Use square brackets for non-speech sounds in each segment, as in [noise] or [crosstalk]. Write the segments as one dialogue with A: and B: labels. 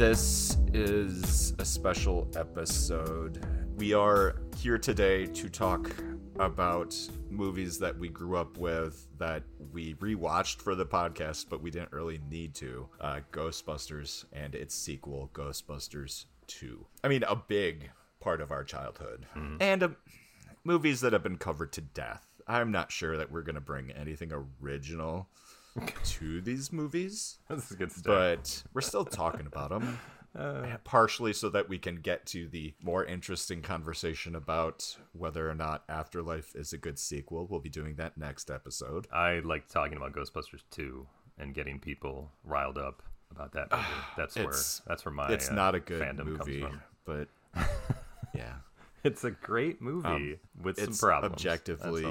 A: This is a special episode. We are here today to talk about movies that we grew up with that we rewatched for the podcast, but we didn't really need to. Uh, Ghostbusters and its sequel, Ghostbusters 2. I mean, a big part of our childhood. Mm-hmm. And um, movies that have been covered to death. I'm not sure that we're going to bring anything original [laughs] to these movies. [laughs] This is good stuff. But we're still talking about them. [laughs] Uh, eh, partially so that we can get to the more interesting conversation about whether or not Afterlife is a good sequel. We'll be doing that next episode.
B: I like talking about Ghostbusters 2 and getting people riled up about that. Movie. [sighs] That's where that's where my it's uh, not a good movie,
A: but yeah,
B: it's a great movie um, with some problems.
A: Objectively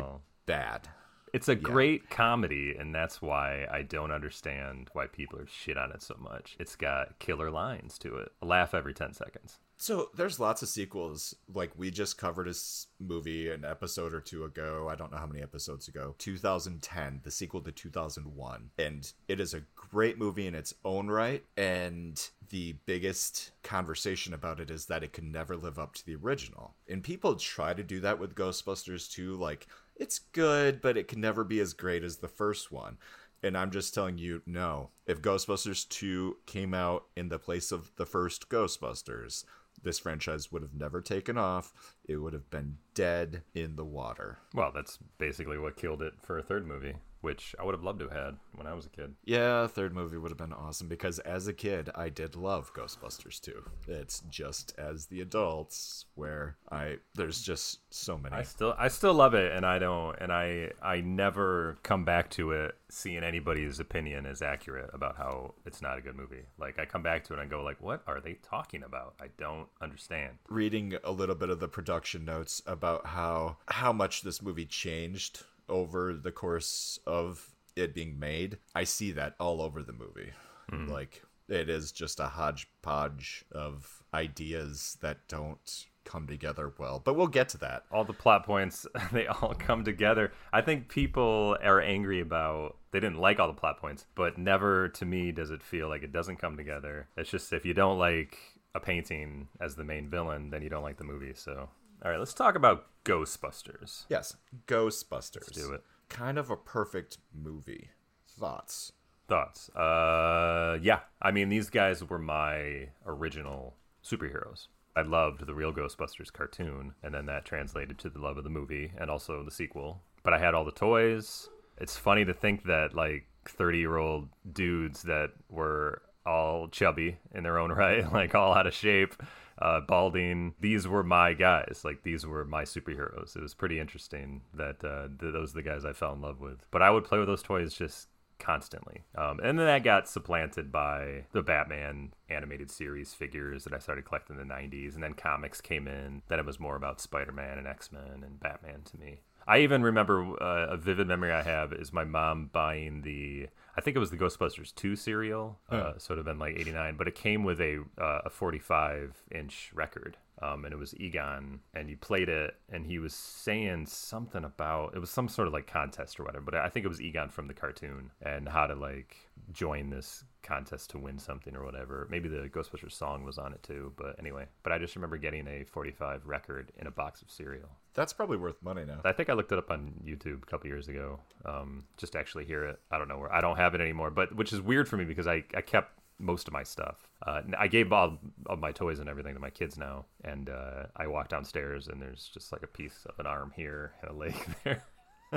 A: bad.
B: It's a yeah. great comedy, and that's why I don't understand why people are shit on it so much. It's got killer lines to it. I laugh every 10 seconds.
A: So there's lots of sequels. Like we just covered this movie an episode or two ago. I don't know how many episodes ago. 2010, the sequel to 2001, and it is a great movie in its own right. And the biggest conversation about it is that it can never live up to the original. And people try to do that with Ghostbusters too. Like it's good, but it can never be as great as the first one. And I'm just telling you, no. If Ghostbusters 2 came out in the place of the first Ghostbusters, this franchise would have never taken off. It would have been dead in the water.
B: Well, that's basically what killed it for a third movie which I would have loved to have had when I was a kid.
A: Yeah, third movie would have been awesome because as a kid, I did love Ghostbusters 2. It's just as the adults where I there's just so many.
B: I still I still love it and I don't and I I never come back to it seeing anybody's opinion is accurate about how it's not a good movie. Like I come back to it and go like, what are they talking about? I don't understand.
A: Reading a little bit of the production notes about how how much this movie changed over the course of it being made, I see that all over the movie. Mm. Like it is just a hodgepodge of ideas that don't come together well. But we'll get to that.
B: All the plot points, [laughs] they all come together. I think people are angry about they didn't like all the plot points, but never to me does it feel like it doesn't come together. It's just if you don't like a painting as the main villain, then you don't like the movie. So, all right, let's talk about Ghostbusters.
A: Yes, Ghostbusters. Let's
B: do it.
A: Kind of a perfect movie. Thoughts?
B: Thoughts? Uh, yeah. I mean, these guys were my original superheroes. I loved the real Ghostbusters cartoon, and then that translated to the love of the movie and also the sequel. But I had all the toys. It's funny to think that like thirty-year-old dudes that were all chubby in their own [laughs] right, like all out of shape uh, Balding. These were my guys. Like these were my superheroes. It was pretty interesting that uh, th- those are the guys I fell in love with. But I would play with those toys just constantly. Um, and then that got supplanted by the Batman animated series figures that I started collecting in the 90s. And then comics came in. Then it was more about Spider Man and X Men and Batman to me. I even remember uh, a vivid memory I have is my mom buying the I think it was the Ghostbusters 2 cereal, oh. uh, so it would have been like 89, but it came with a, uh, a 45 inch record. Um, and it was Egon, and he played it, and he was saying something about it was some sort of like contest or whatever, but I think it was Egon from the cartoon and how to like join this contest to win something or whatever. Maybe the Ghostbusters song was on it too, but anyway. But I just remember getting a 45 record in a box of cereal.
A: That's probably worth money now.
B: I think I looked it up on YouTube a couple years ago, um, just to actually hear it. I don't know where I don't have have it anymore, but which is weird for me because I, I kept most of my stuff. Uh, I gave all of my toys and everything to my kids now, and uh, I walk downstairs and there's just like a piece of an arm here and a leg [laughs] there.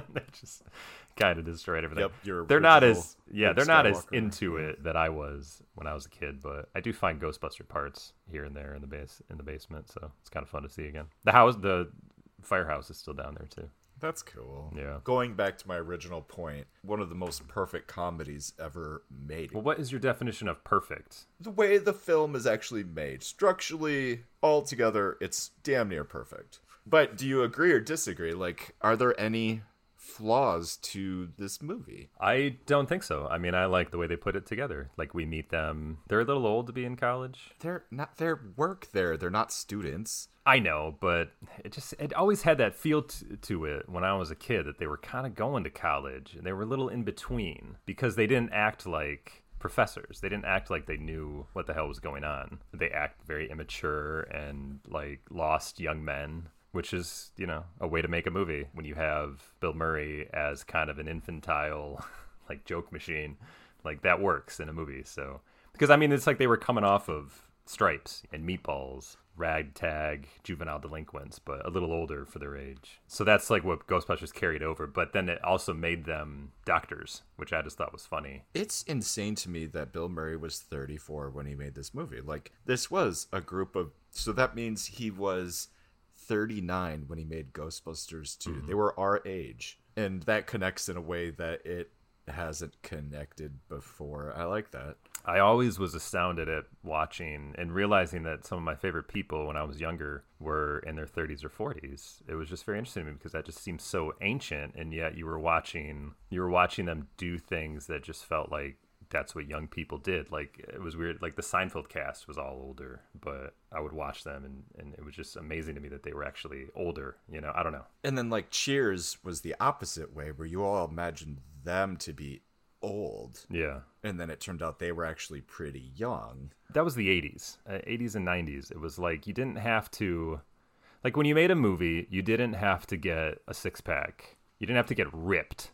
B: they just kind of destroyed everything. Yep, they're not as yeah, they're Skywalker. not as into it that I was when I was a kid. But I do find Ghostbuster parts here and there in the base in the basement, so it's kind of fun to see again. The house, the firehouse, is still down there too.
A: That's cool.
B: Yeah.
A: Going back to my original point, one of the most perfect comedies ever made.
B: Well, what is your definition of perfect?
A: The way the film is actually made. Structurally, altogether, it's damn near perfect. But do you agree or disagree? Like, are there any flaws to this movie.
B: I don't think so. I mean, I like the way they put it together. Like we meet them. They're a little old to be in college.
A: They're not their work there. They're not students.
B: I know, but it just it always had that feel t- to it when I was a kid that they were kind of going to college and they were a little in between because they didn't act like professors. They didn't act like they knew what the hell was going on. They act very immature and like lost young men which is you know a way to make a movie when you have Bill Murray as kind of an infantile [laughs] like joke machine like that works in a movie so because I mean it's like they were coming off of Stripes and Meatballs ragtag juvenile delinquents but a little older for their age so that's like what ghostbusters carried over but then it also made them doctors which i just thought was funny
A: it's insane to me that bill murray was 34 when he made this movie like this was a group of so that means he was 39 when he made Ghostbusters 2. Mm-hmm. They were our age. And that connects in a way that it hasn't connected before. I like that.
B: I always was astounded at watching and realizing that some of my favorite people when I was younger were in their 30s or 40s. It was just very interesting to me because that just seems so ancient and yet you were watching you were watching them do things that just felt like that's what young people did. Like it was weird. Like the Seinfeld cast was all older, but I would watch them, and and it was just amazing to me that they were actually older. You know, I don't know.
A: And then like Cheers was the opposite way, where you all imagined them to be old.
B: Yeah.
A: And then it turned out they were actually pretty young.
B: That was the 80s. Uh, 80s and 90s. It was like you didn't have to like when you made a movie, you didn't have to get a six pack. You didn't have to get ripped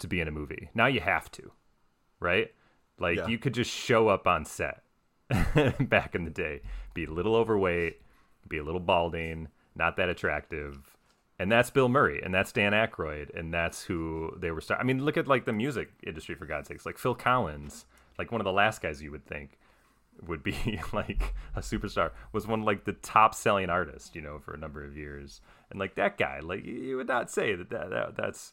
B: to be in a movie. Now you have to, right? Like yeah. you could just show up on set [laughs] back in the day, be a little overweight, be a little balding, not that attractive. And that's Bill Murray, and that's Dan Aykroyd, and that's who they were. I mean, look at like the music industry for God's sakes. Like Phil Collins, like one of the last guys you would think would be [laughs] like a superstar was one like the top selling artist you know for a number of years and like that guy like you would not say that, that, that that's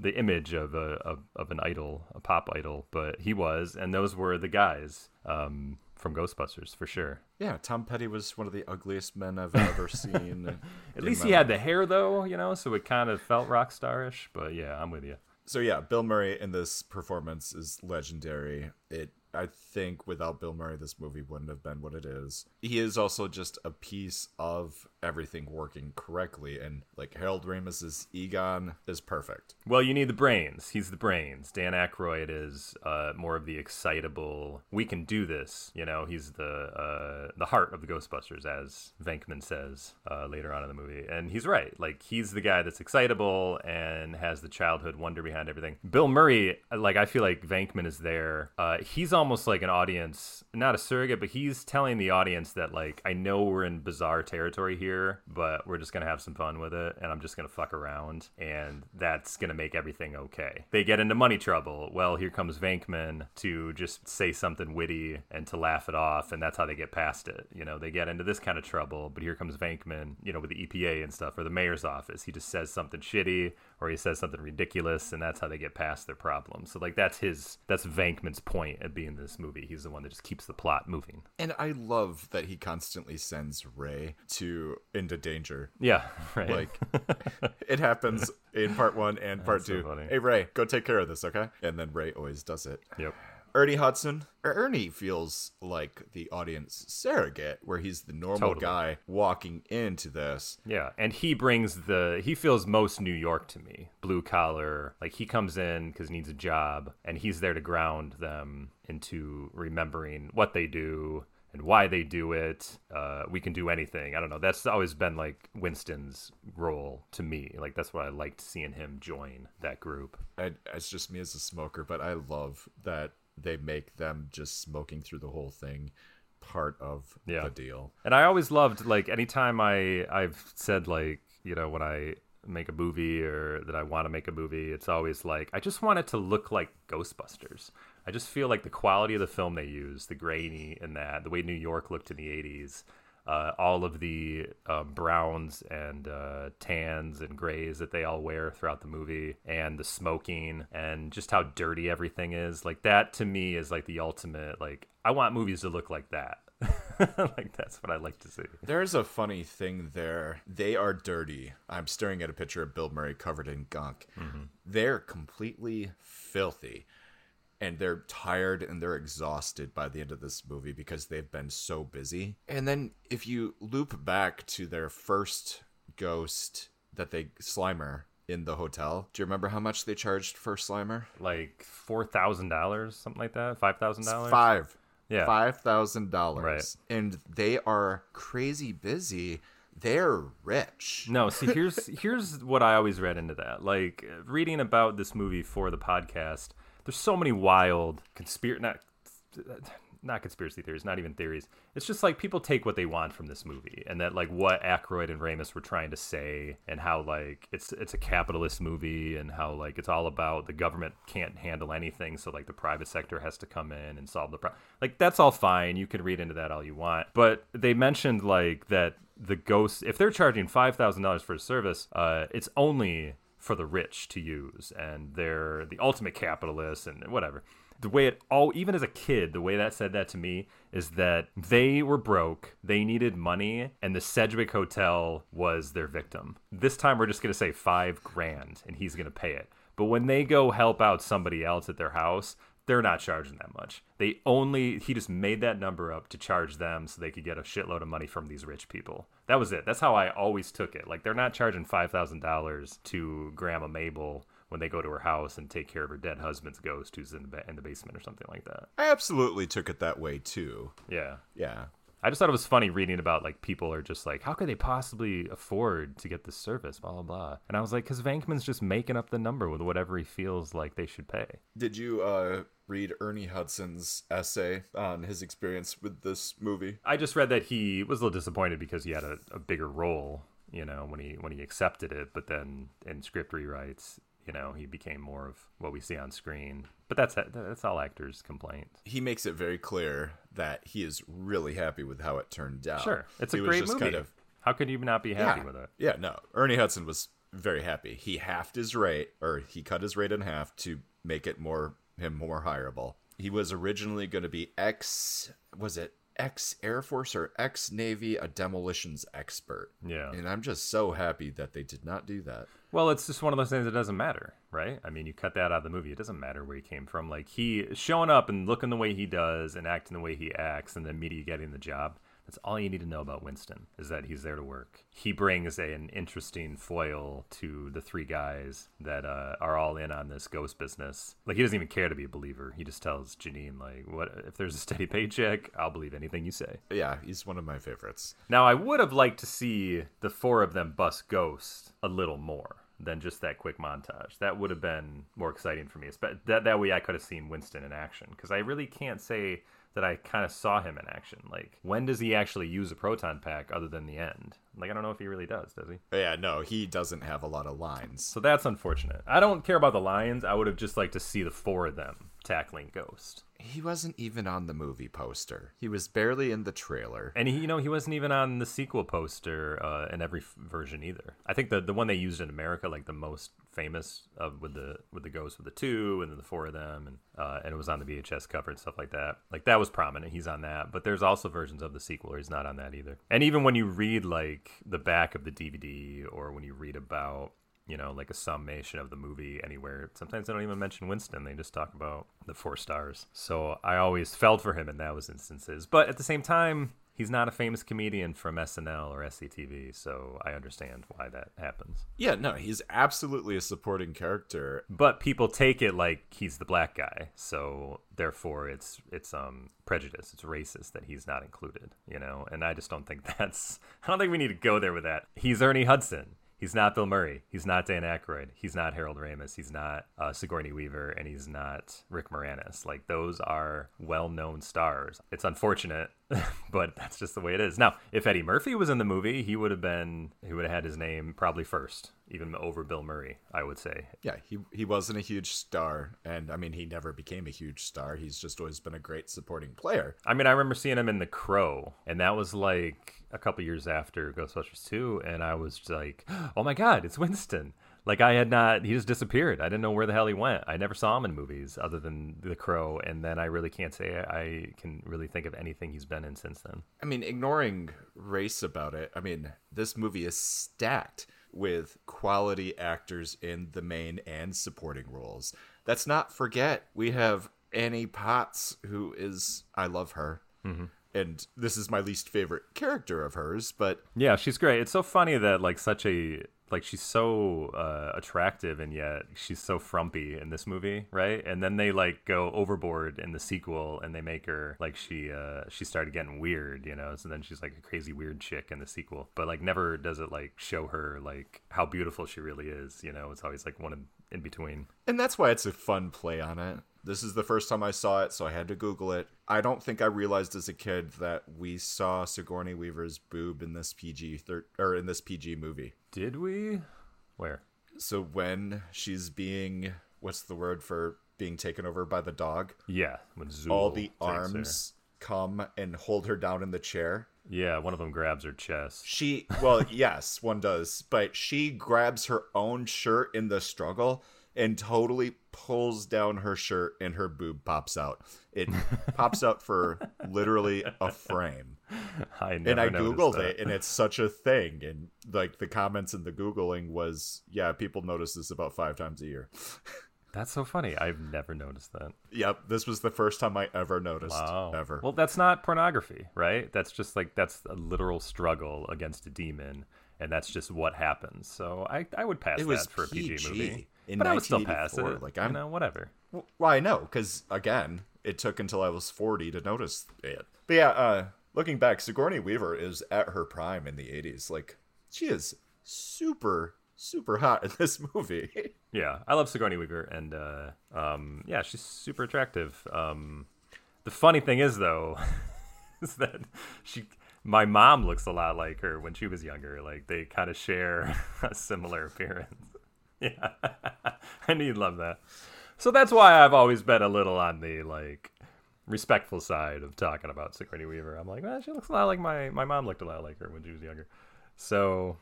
B: the image of a of, of, an idol, a pop idol, but he was, and those were the guys um, from Ghostbusters for sure.
A: Yeah, Tom Petty was one of the ugliest men I've ever [laughs] seen.
B: At least he had the hair though, you know, so it kind of felt rock starish. But yeah, I'm with you.
A: So yeah, Bill Murray in this performance is legendary. It I think without Bill Murray, this movie wouldn't have been what it is. He is also just a piece of everything working correctly. And like Harold Ramis's Egon is perfect.
B: Well, you need the brains. He's the brains. Dan Aykroyd is uh, more of the excitable. We can do this. You know, he's the uh, the heart of the Ghostbusters, as Venkman says uh, later on in the movie, and he's right. Like he's the guy that's excitable and has the childhood wonder behind everything. Bill Murray, like I feel like Venkman is there. Uh, he's almost like an audience, not a surrogate, but he's telling the audience that like I know we're in bizarre territory here here, but we're just going to have some fun with it and I'm just going to fuck around and that's going to make everything okay. They get into money trouble. Well, here comes Venkman to just say something witty and to laugh it off and that's how they get past it. You know, they get into this kind of trouble, but here comes Venkman, you know, with the EPA and stuff or the mayor's office. He just says something shitty or he says something ridiculous and that's how they get past their problems. so like that's his that's venkman's point at being this movie he's the one that just keeps the plot moving
A: and i love that he constantly sends ray to into danger
B: yeah
A: [laughs] right like it happens in part one and [laughs] part that's two so hey ray go take care of this okay and then ray always does it
B: yep
A: Ernie Hudson. Ernie feels like the audience surrogate, where he's the normal totally. guy walking into this.
B: Yeah, and he brings the he feels most New York to me, blue collar. Like he comes in because he needs a job, and he's there to ground them into remembering what they do and why they do it. Uh, we can do anything. I don't know. That's always been like Winston's role to me. Like that's what I liked seeing him join that group. I,
A: it's just me as a smoker, but I love that they make them just smoking through the whole thing part of yeah. the deal.
B: And I always loved like anytime I I've said like, you know, when I make a movie or that I want to make a movie, it's always like I just want it to look like Ghostbusters. I just feel like the quality of the film they use, the grainy and that, the way New York looked in the 80s, uh, all of the um, browns and uh, tans and grays that they all wear throughout the movie, and the smoking, and just how dirty everything is. Like that to me is like the ultimate. Like I want movies to look like that. [laughs] like that's what I like to see.
A: There's a funny thing there. They are dirty. I'm staring at a picture of Bill Murray covered in gunk. Mm-hmm. They're completely filthy and they're tired and they're exhausted by the end of this movie because they've been so busy. And then if you loop back to their first ghost that they Slimer in the hotel, do you remember how much they charged for Slimer?
B: Like four thousand dollars, something like that.
A: Five thousand dollars. Five. Yeah. Five thousand dollars. Right. And they are crazy busy they're rich.
B: No, see here's here's what I always read into that. Like reading about this movie for the podcast, there's so many wild conspiracy not not conspiracy theories, not even theories. It's just like people take what they want from this movie, and that like what Aykroyd and Ramis were trying to say, and how like it's it's a capitalist movie, and how like it's all about the government can't handle anything, so like the private sector has to come in and solve the problem. Like that's all fine. You can read into that all you want, but they mentioned like that the ghosts if they're charging five thousand dollars for a service, uh, it's only for the rich to use and they're the ultimate capitalists and whatever the way it all even as a kid the way that said that to me is that they were broke they needed money and the sedgwick hotel was their victim this time we're just going to say five grand and he's going to pay it but when they go help out somebody else at their house they're not charging that much. They only he just made that number up to charge them so they could get a shitload of money from these rich people. That was it. That's how I always took it. Like they're not charging five thousand dollars to Grandma Mabel when they go to her house and take care of her dead husband's ghost who's in the, ba- in the basement or something like that.
A: I absolutely took it that way too.
B: Yeah.
A: Yeah.
B: I just thought it was funny reading about like people are just like, how could they possibly afford to get this service? Blah blah blah. And I was like, because Venkman's just making up the number with whatever he feels like they should pay.
A: Did you uh, read Ernie Hudson's essay on his experience with this movie?
B: I just read that he was a little disappointed because he had a, a bigger role you know when he when he accepted it but then in script rewrites you know he became more of what we see on screen but that's that's all actors complaint.
A: he makes it very clear that he is really happy with how it turned out
B: sure it's a it great movie kind of, how could you not be happy
A: yeah,
B: with it
A: yeah no ernie hudson was very happy he halved his rate or he cut his rate in half to make it more him more hireable he was originally going to be x was it ex Air Force or ex Navy, a demolitions expert.
B: Yeah.
A: And I'm just so happy that they did not do that.
B: Well, it's just one of those things that doesn't matter, right? I mean, you cut that out of the movie. It doesn't matter where he came from. Like, he showing up and looking the way he does and acting the way he acts and then media getting the job that's all you need to know about Winston is that he's there to work. He brings a, an interesting foil to the three guys that uh, are all in on this ghost business. Like he doesn't even care to be a believer. He just tells Janine, like, "What if there's a steady paycheck? I'll believe anything you say."
A: Yeah, he's one of my favorites.
B: Now I would have liked to see the four of them bust ghosts a little more than just that quick montage. That would have been more exciting for me. That that way I could have seen Winston in action because I really can't say that I kind of saw him in action. Like, when does he actually use a proton pack other than the end? Like, I don't know if he really does, does he?
A: Yeah, no, he doesn't have a lot of lines.
B: So that's unfortunate. I don't care about the lions. I would have just liked to see the four of them tackling Ghost.
A: He wasn't even on the movie poster. He was barely in the trailer.
B: And he, you know, he wasn't even on the sequel poster uh, in every f- version either. I think the the one they used in America like the most famous uh, with the with the ghost with the two and then the four of them and uh, and it was on the VHS cover and stuff like that. Like that was prominent. He's on that, but there's also versions of the sequel where he's not on that either. And even when you read like the back of the DVD or when you read about you know, like a summation of the movie anywhere. Sometimes they don't even mention Winston. They just talk about the four stars. So I always felt for him in those instances. But at the same time, he's not a famous comedian from SNL or SCTV, so I understand why that happens.
A: Yeah, no, he's absolutely a supporting character,
B: but people take it like he's the black guy, so therefore it's it's um prejudice, it's racist that he's not included, you know. And I just don't think [laughs] that's I don't think we need to go there with that. He's Ernie Hudson. He's not Bill Murray. He's not Dan Aykroyd. He's not Harold Ramis. He's not uh, Sigourney Weaver, and he's not Rick Moranis. Like those are well-known stars. It's unfortunate, [laughs] but that's just the way it is. Now, if Eddie Murphy was in the movie, he would have been. He would have had his name probably first, even over Bill Murray. I would say.
A: Yeah, he he wasn't a huge star, and I mean, he never became a huge star. He's just always been a great supporting player.
B: I mean, I remember seeing him in The Crow, and that was like a couple years after Ghostbusters 2 and I was like, "Oh my god, it's Winston." Like I had not he just disappeared. I didn't know where the hell he went. I never saw him in movies other than The Crow and then I really can't say I can really think of anything he's been in since then.
A: I mean, ignoring race about it. I mean, this movie is stacked with quality actors in the main and supporting roles. Let's not forget we have Annie Potts, who is I love her. Mm-hmm and this is my least favorite character of hers, but
B: yeah, she's great. It's so funny that like such a like she's so uh, attractive and yet she's so frumpy in this movie right and then they like go overboard in the sequel and they make her like she uh, she started getting weird you know so then she's like a crazy weird chick in the sequel but like never does it like show her like how beautiful she really is you know it's always like one in between
A: and that's why it's a fun play on it this is the first time I saw it, so I had to Google it. I don't think I realized as a kid that we saw Sigourney Weaver's boob in this PG thir- or in this PG movie.
B: Did we? Where?
A: So when she's being what's the word for being taken over by the dog?
B: Yeah,
A: when Zuul all the arms her. come and hold her down in the chair.
B: Yeah, one of them grabs her chest.
A: She, well, [laughs] yes, one does, but she grabs her own shirt in the struggle and totally pulls down her shirt and her boob pops out. It pops out for literally a frame. I and I googled that. it, and it's such a thing. And like the comments and the googling was, yeah, people notice this about five times a year.
B: That's so funny. I've never noticed that.
A: Yep, this was the first time I ever noticed. Wow. Ever.
B: Well, that's not pornography, right? That's just like that's a literal struggle against a demon, and that's just what happens. So I, I would pass it that for a PG movie in but I would still pass it. Like I'm, you know, whatever.
A: Well, I know because again, it took until I was 40 to notice it. But yeah, uh, looking back, Sigourney Weaver is at her prime in the 80s. Like she is super super hot in this movie.
B: [laughs] yeah, I love Sigourney Weaver, and uh, um, yeah, she's super attractive. Um, the funny thing is, though, [laughs] is that she, my mom looks a lot like her when she was younger. Like they kind of share [laughs] a similar appearance. [laughs] Yeah, I need love that. So that's why I've always been a little on the like respectful side of talking about Sigourney Weaver. I'm like, well, she looks a lot like my my mom looked a lot like her when she was younger. So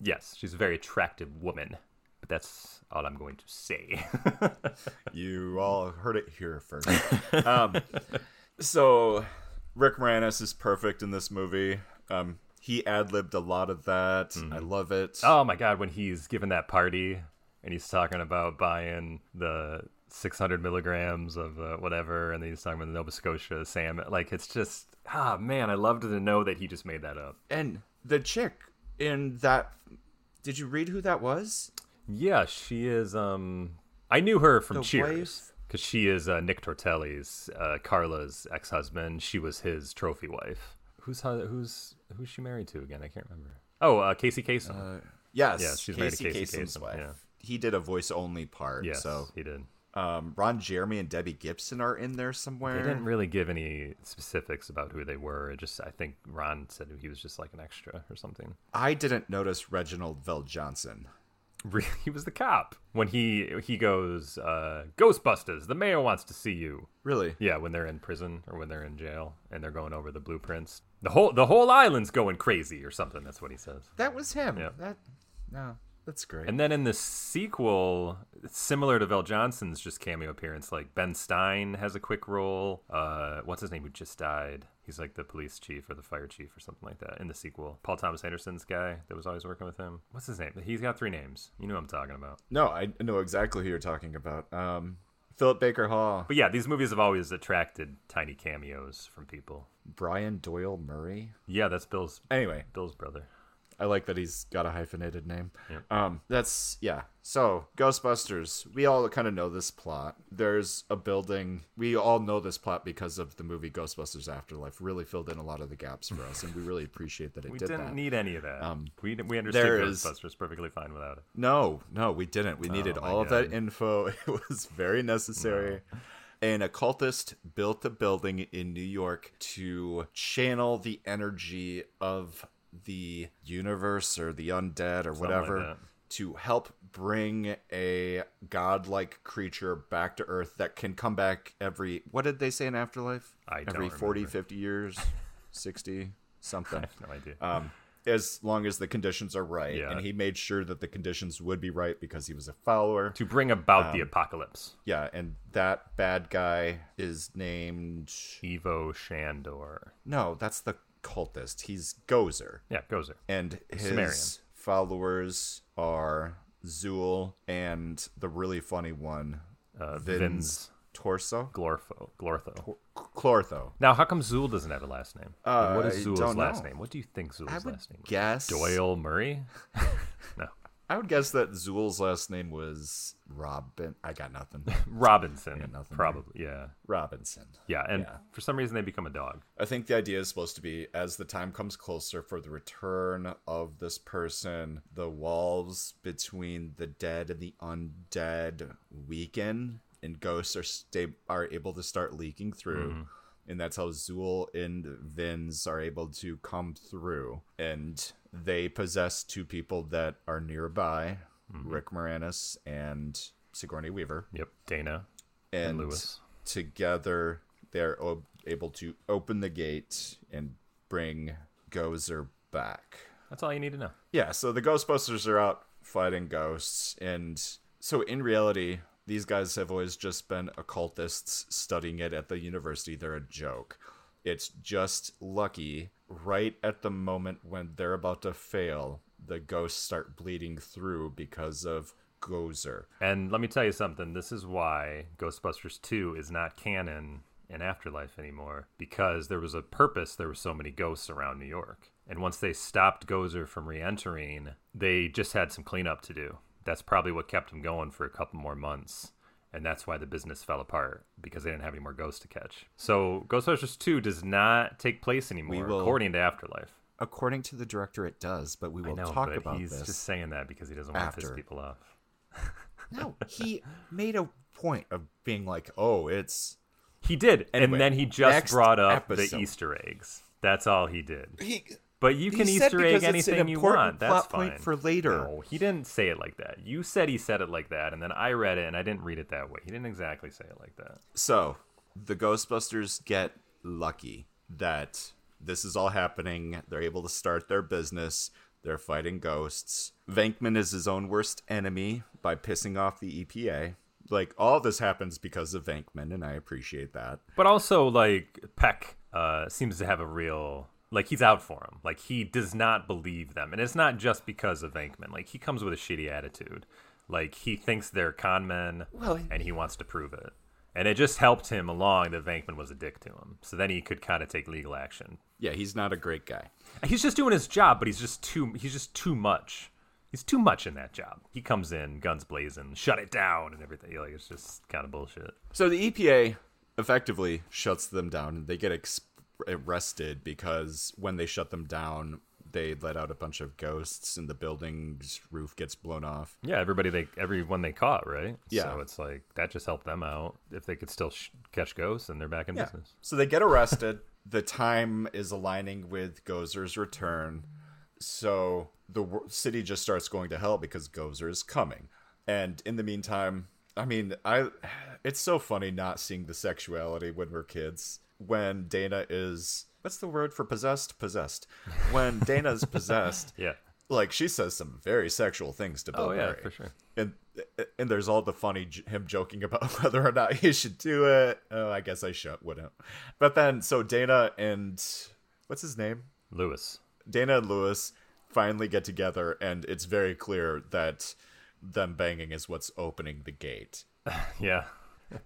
B: yes, she's a very attractive woman. But that's all I'm going to say. [laughs]
A: you all heard it here first. Um, so Rick Moranis is perfect in this movie. Um, he ad libbed a lot of that. Mm-hmm. I love it.
B: Oh my god, when he's given that party and he's talking about buying the 600 milligrams of uh, whatever, and then he's talking about the Nova Scotia salmon. Like it's just ah man, I loved to know that he just made that up.
A: And the chick in that, did you read who that was?
B: Yeah, she is. Um, I knew her from the Cheers because she is uh, Nick Tortelli's uh, Carla's ex-husband. She was his trophy wife. Who's who's who's she married to again? I can't remember. Oh, uh, Casey Kasem. Uh,
A: yes, yeah, she's Casey married to Casey Kasem's Kasem. wife. Yeah he did a voice only part. Yes, so
B: he did.
A: Um, Ron Jeremy and Debbie Gibson are in there somewhere.
B: They didn't really give any specifics about who they were. It just I think Ron said he was just like an extra or something.
A: I didn't notice Reginald VelJohnson.
B: [laughs] He was the cop when he he goes uh, Ghostbusters. The mayor wants to see you.
A: Really?
B: Yeah, when they're in prison or when they're in jail and they're going over the blueprints. The whole the whole island's going crazy or something. That's what he says.
A: That was him. Yeah. That no. That's great.
B: And then in the sequel, similar to VelJohnson's just cameo appearance, like Ben Stein has a quick role. Uh, what's his name who just died? He's like the police chief or the fire chief or something like that in the sequel. Paul Thomas Anderson's guy that was always working with him. What's his name? He's got three names. You know what I'm talking about.
A: No, I know exactly who you're talking about. Um, Philip Baker Hall.
B: But yeah, these movies have always attracted tiny cameos from people.
A: Brian Doyle Murray.
B: Yeah, that's Bill's. Anyway, Bill's brother.
A: I like that he's got a hyphenated name. Yeah. Um, that's yeah. So Ghostbusters, we all kind of know this plot. There's a building. We all know this plot because of the movie Ghostbusters Afterlife. Really filled in a lot of the gaps for us, and we really appreciate that it. we did
B: not need any
A: of that. Um,
B: we we understood Ghostbusters is, perfectly fine without it.
A: No, no, we didn't. We oh, needed all God. of that info. [laughs] It was very necessary. No an occultist built a building in New York to channel the energy of the universe or the undead or Something whatever like to help bring a godlike creature back to Earth that can come back every what did they say in afterlife? I every don't 40, 50 years, 60, something. [laughs] I
B: have no idea.
A: Um, as long as the conditions are right. Yeah. And he made sure that the conditions would be right because he was a follower.
B: To bring about um, the apocalypse.
A: Yeah, and that bad guy is named
B: Ivo Shandor.
A: No, that's the cultist. He's Gozer.
B: Yeah, Gozer.
A: And his Sumerian. followers are Zuul and the really funny one, uh, Vinz, Vinz Torso.
B: Glorfo. Glortho. Tor-
A: Clortho.
B: Now, how come Zuul doesn't have a last name? Uh, like, what is Zuul's last know. name? What do you think Zuul's last name?
A: Guess
B: Doyle Murray. [laughs]
A: I would guess that Zuul's last name was Robin. I got nothing.
B: [laughs] Robinson. got nothing. Probably. There. Yeah.
A: Robinson.
B: Yeah. And yeah. for some reason, they become a dog.
A: I think the idea is supposed to be as the time comes closer for the return of this person, the walls between the dead and the undead weaken, and ghosts are sta- are able to start leaking through. Mm-hmm and that's how Zuul and Vinz are able to come through and they possess two people that are nearby mm-hmm. Rick Moranis and Sigourney Weaver.
B: Yep, Dana and, and Lewis.
A: Together, they're ob- able to open the gate and bring Gozer back.
B: That's all you need to know.
A: Yeah, so the Ghostbusters are out fighting ghosts. And so, in reality, these guys have always just been occultists studying it at the university. They're a joke. It's just lucky right at the moment when they're about to fail, the ghosts start bleeding through because of Gozer.
B: And let me tell you something this is why Ghostbusters 2 is not canon in Afterlife anymore, because there was a purpose there were so many ghosts around New York. And once they stopped Gozer from re entering, they just had some cleanup to do. That's probably what kept him going for a couple more months and that's why the business fell apart because they didn't have any more ghosts to catch. So Ghostbusters 2 does not take place anymore will, according to Afterlife.
A: According to the director it does, but we will know, talk about he's this. He's
B: just saying that because he doesn't want to piss people off.
A: [laughs] no, he made a point of being like, "Oh, it's
B: he did." Anyway, and then he just brought up episode. the Easter eggs. That's all he did. He but you can Easter egg anything you want. That's fine.
A: for later. No,
B: he didn't say it like that. You said he said it like that, and then I read it, and I didn't read it that way. He didn't exactly say it like that.
A: So the Ghostbusters get lucky that this is all happening. They're able to start their business. They're fighting ghosts. Venkman is his own worst enemy by pissing off the EPA. Like all this happens because of Venkman, and I appreciate that.
B: But also, like Peck uh, seems to have a real like he's out for him. Like he does not believe them, and it's not just because of Venkman. Like he comes with a shitty attitude. Like he thinks they're con men, well, and he wants to prove it. And it just helped him along that Venkman was a dick to him. So then he could kind of take legal action.
A: Yeah, he's not a great guy.
B: He's just doing his job, but he's just too he's just too much. He's too much in that job. He comes in guns blazing, shut it down, and everything. Like it's just kind of bullshit.
A: So the EPA effectively shuts them down, and they get exposed arrested because when they shut them down, they let out a bunch of ghosts and the building's roof gets blown off.
B: Yeah, everybody they everyone they caught, right? Yeah. So it's like that just helped them out. If they could still sh- catch ghosts, and they're back in yeah. business.
A: So they get arrested. the time is aligning with Gozer's return. So the w- city just starts going to hell because Gozer is coming. And in the meantime, I mean, I it's so funny not seeing the sexuality when we're kids when Dana is what's the word for possessed? Possessed. When Dana's [laughs] possessed,
B: yeah,
A: like she says some very sexual things to oh, Bill oh, Murray. Yeah, for sure. And and there's all the funny him joking about [laughs] whether or not he should do it. Oh, I guess I should wouldn't. But then so Dana and what's his name?
B: Lewis.
A: Dana and Lewis finally get together and it's very clear that them banging is what's opening the gate.
B: [laughs] yeah.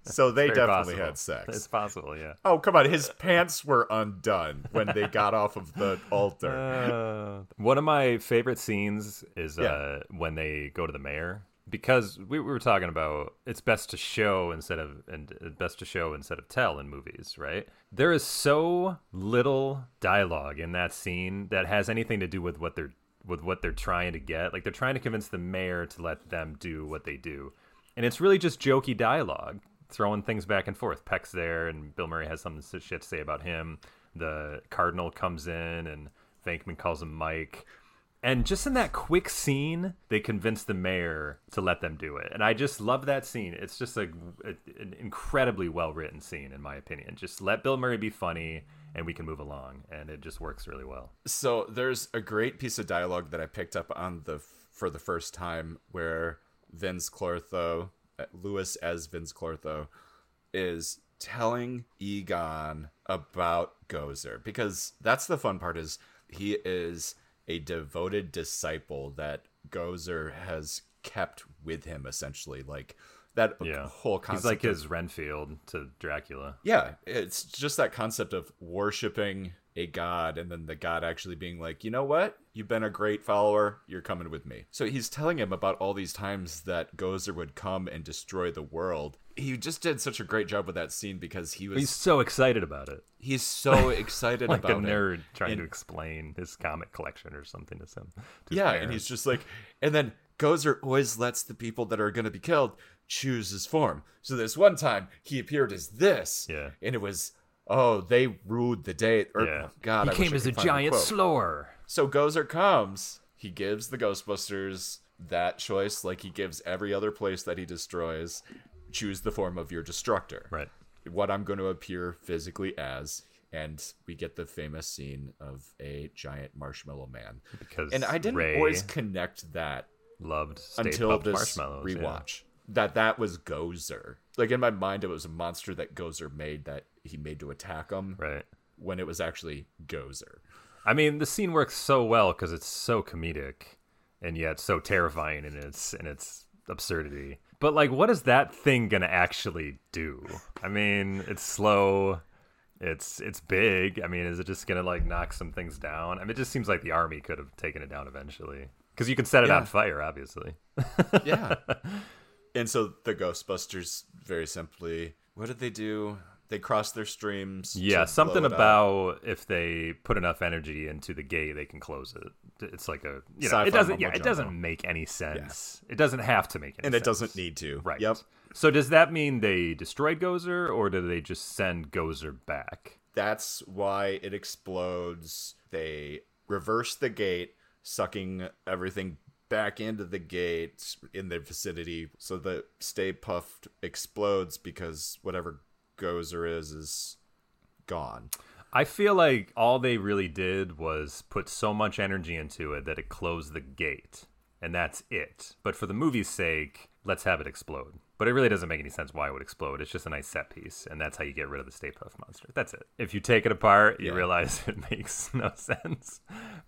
A: So they definitely possible. had sex.
B: It's possible, yeah.
A: Oh, come on. His pants were undone when they got off of the [laughs] altar.
B: Uh, one of my favorite scenes is uh, yeah. uh, when they go to the mayor because we, were talking about it's best to show instead of and uh, best to show instead of tell in movies right there is so little dialogue in that scene that has anything to do with what they're with what they're trying to get like they're trying to convince the mayor to let them do what they do and it's really just jokey dialogue throwing things back and forth. Peck's there, and Bill Murray has some shit to say about him. The Cardinal comes in, and Venkman calls him Mike. And just in that quick scene, they convince the mayor to let them do it. And I just love that scene. It's just a, a an incredibly well written scene, in my opinion. Just let Bill Murray be funny and we can move along. And it just works really well.
A: So there's a great piece of dialogue that I picked up on the for the first time where Vinz Clortho Lewis as Vinz Clortho is telling Egon about Gozer because that's the fun part is he is a devoted disciple that Gozer has kept with him essentially like that yeah. whole concept.
B: He's like of, his Renfield to Dracula.
A: Yeah, it's just that concept of worshiping a god and then the god actually being like you know what you've been a great follower you're coming with me so he's telling him about all these times that gozer would come and destroy the world he just did such a great job with that scene because he was
B: he's so excited about it
A: he's so [laughs] excited like about a nerd it.
B: trying and, to explain his comic collection or something to some
A: to yeah and he's just like and then gozer always lets the people that are going to be killed choose his form so this one time he appeared as this
B: yeah
A: and it was oh, they ruled the day. Or, yeah.
B: God, he I came as a giant Sloar.
A: So Gozer comes. He gives the Ghostbusters that choice, like he gives every other place that he destroys. Choose the form of your destructor.
B: Right.
A: What I'm going to appear physically as. And we get the famous scene of a giant marshmallow man. Because and I didn't Ray always connect that
B: loved until this marshmallows,
A: rewatch yeah. that that was Gozer. Like in my mind, it was a monster that Gozer made that he made to attack him.
B: Right.
A: When it was actually Gozer.
B: I mean, the scene works so well because it's so comedic and yet so terrifying in its in its absurdity. But like, what is that thing gonna actually do? I mean, it's slow. It's it's big. I mean, is it just gonna like knock some things down? I mean, it just seems like the army could have taken it down eventually because you can set it yeah. on fire, obviously.
A: yeah. [laughs] And so the Ghostbusters, very simply, what did they do? they cross their streams.
B: Yeah, something about if they put enough energy into the gate, they can close it. It's like a you know, it doesn't yeah, it doesn't make any sense. Yeah. It doesn't have to make any
A: and sense. it doesn't need to.
B: Right. Yep. So does that mean they destroyed Gozer or do they just send Gozer back?
A: That's why it explodes. They reverse the gate, sucking everything back into the gate in the vicinity so the Stay Puft explodes because whatever Gozer is is gone.
B: I feel like all they really did was put so much energy into it that it closed the gate, and that's it. But for the movie's sake, let's have it explode. But it really doesn't make any sense why it would explode. It's just a nice set piece, and that's how you get rid of the Stay Puft Monster. That's it. If you take it apart, you yeah. realize [laughs] it makes [laughs] no sense.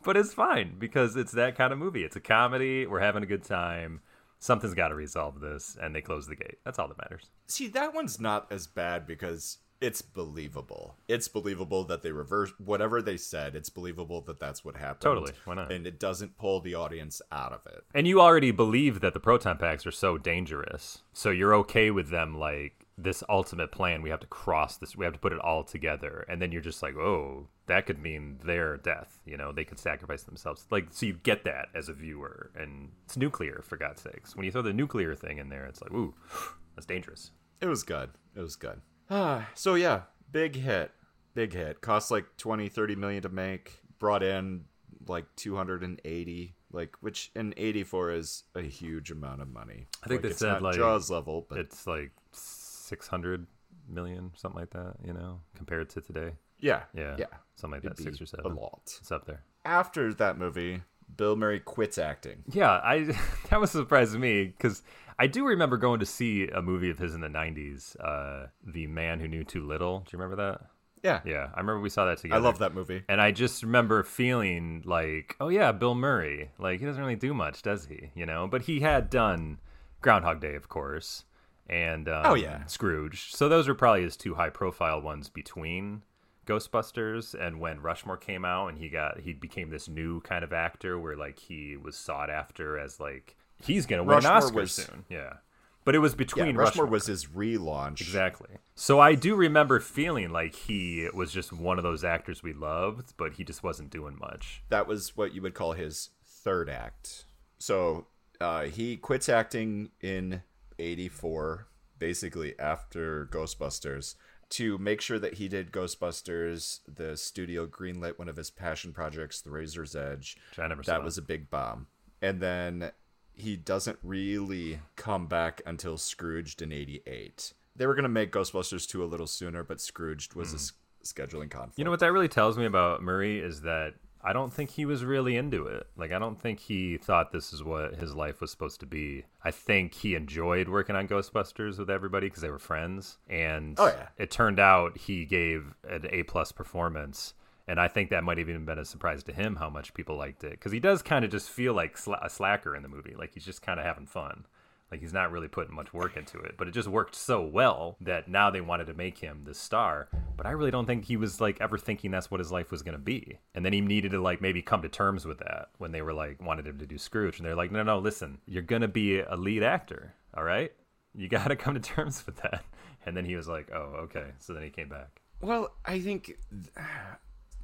B: But it's fine because it's that kind of movie. It's a comedy. We're having a good time something's got to resolve this and they close the gate that's all that matters
A: see that one's not as bad because it's believable it's believable that they reverse whatever they said it's believable that that's what happened
B: totally why not
A: and it doesn't pull the audience out of it
B: and you already believe that the proton packs are so dangerous so you're okay with them like this ultimate plan we have to cross this we have to put it all together and then you're just like oh that could mean their death you know they could sacrifice themselves like so you get that as a viewer and it's nuclear for god's sakes when you throw the nuclear thing in there it's like ooh [sighs] that's dangerous
A: it was good it was good ah, so yeah big hit big hit cost like 20 30 million to make brought in like 280 like which in 84 is a huge amount of money
B: i think like, they said like jaws level but it's like 600 million, something like that, you know, compared to today.
A: Yeah.
B: Yeah. Yeah. Something like It'd that, six or seven. A lot. It's up there.
A: After that movie, Bill Murray quits acting.
B: Yeah, I [laughs] that was a surprise to me because I do remember going to see a movie of his in the '90s, uh, "The Man Who Knew Too Little." Do you remember that?
A: Yeah,
B: yeah, I remember we saw that together.
A: I love that movie,
B: and I just remember feeling like, oh yeah, Bill Murray. Like he doesn't really do much, does he? You know, but he had done Groundhog Day, of course and
A: oh, um, oh yeah,
B: Scrooge. So those are probably his two high profile ones between Ghostbusters and when Rushmore came out, and he got he became this new kind of actor where like he was sought after as like he's gonna win Rushmore an Oscar was... soon. Yeah. But it was between yeah,
A: Rushmore, Rushmore
B: was
A: his relaunch.
B: Exactly. So I do remember feeling like he was just one of those actors we loved, but he just wasn't doing much.
A: That was what you would call his third act. So uh, he quits acting in 84, basically after Ghostbusters, to make sure that he did Ghostbusters, the studio greenlit one of his passion projects, The Razor's Edge. Which I never that was a big bomb. And then he doesn't really come back until Scrooged in 88. They were going to make Ghostbusters 2 a little sooner, but Scrooged was mm. a hmm. scheduling conflict.
B: You know what that really tells me about Murray is that I don't think he was really into it. Like, I don't think he thought this is what his life was supposed to be. I think he enjoyed working on Ghostbusters with everybody because they were friends. And oh, yeah. it turned out he gave an A plus performance. And I think that might have even been a surprise to him how much people liked it because he does kind of just feel like sl- a slacker in the movie. Like, he's just kind of having fun. Like he's not really putting much work into it, but it just worked so well that now they wanted to make him the star. But I really don't think he was like ever thinking that's what his life was going to be. And then he needed to like maybe come to terms with that when they were like wanted him to do Scrooge and they're like, "No, no, listen. You're going to be a lead actor, all right? You got to come to terms with that." And then he was like, "Oh, okay." So then he came back.
A: Well, I think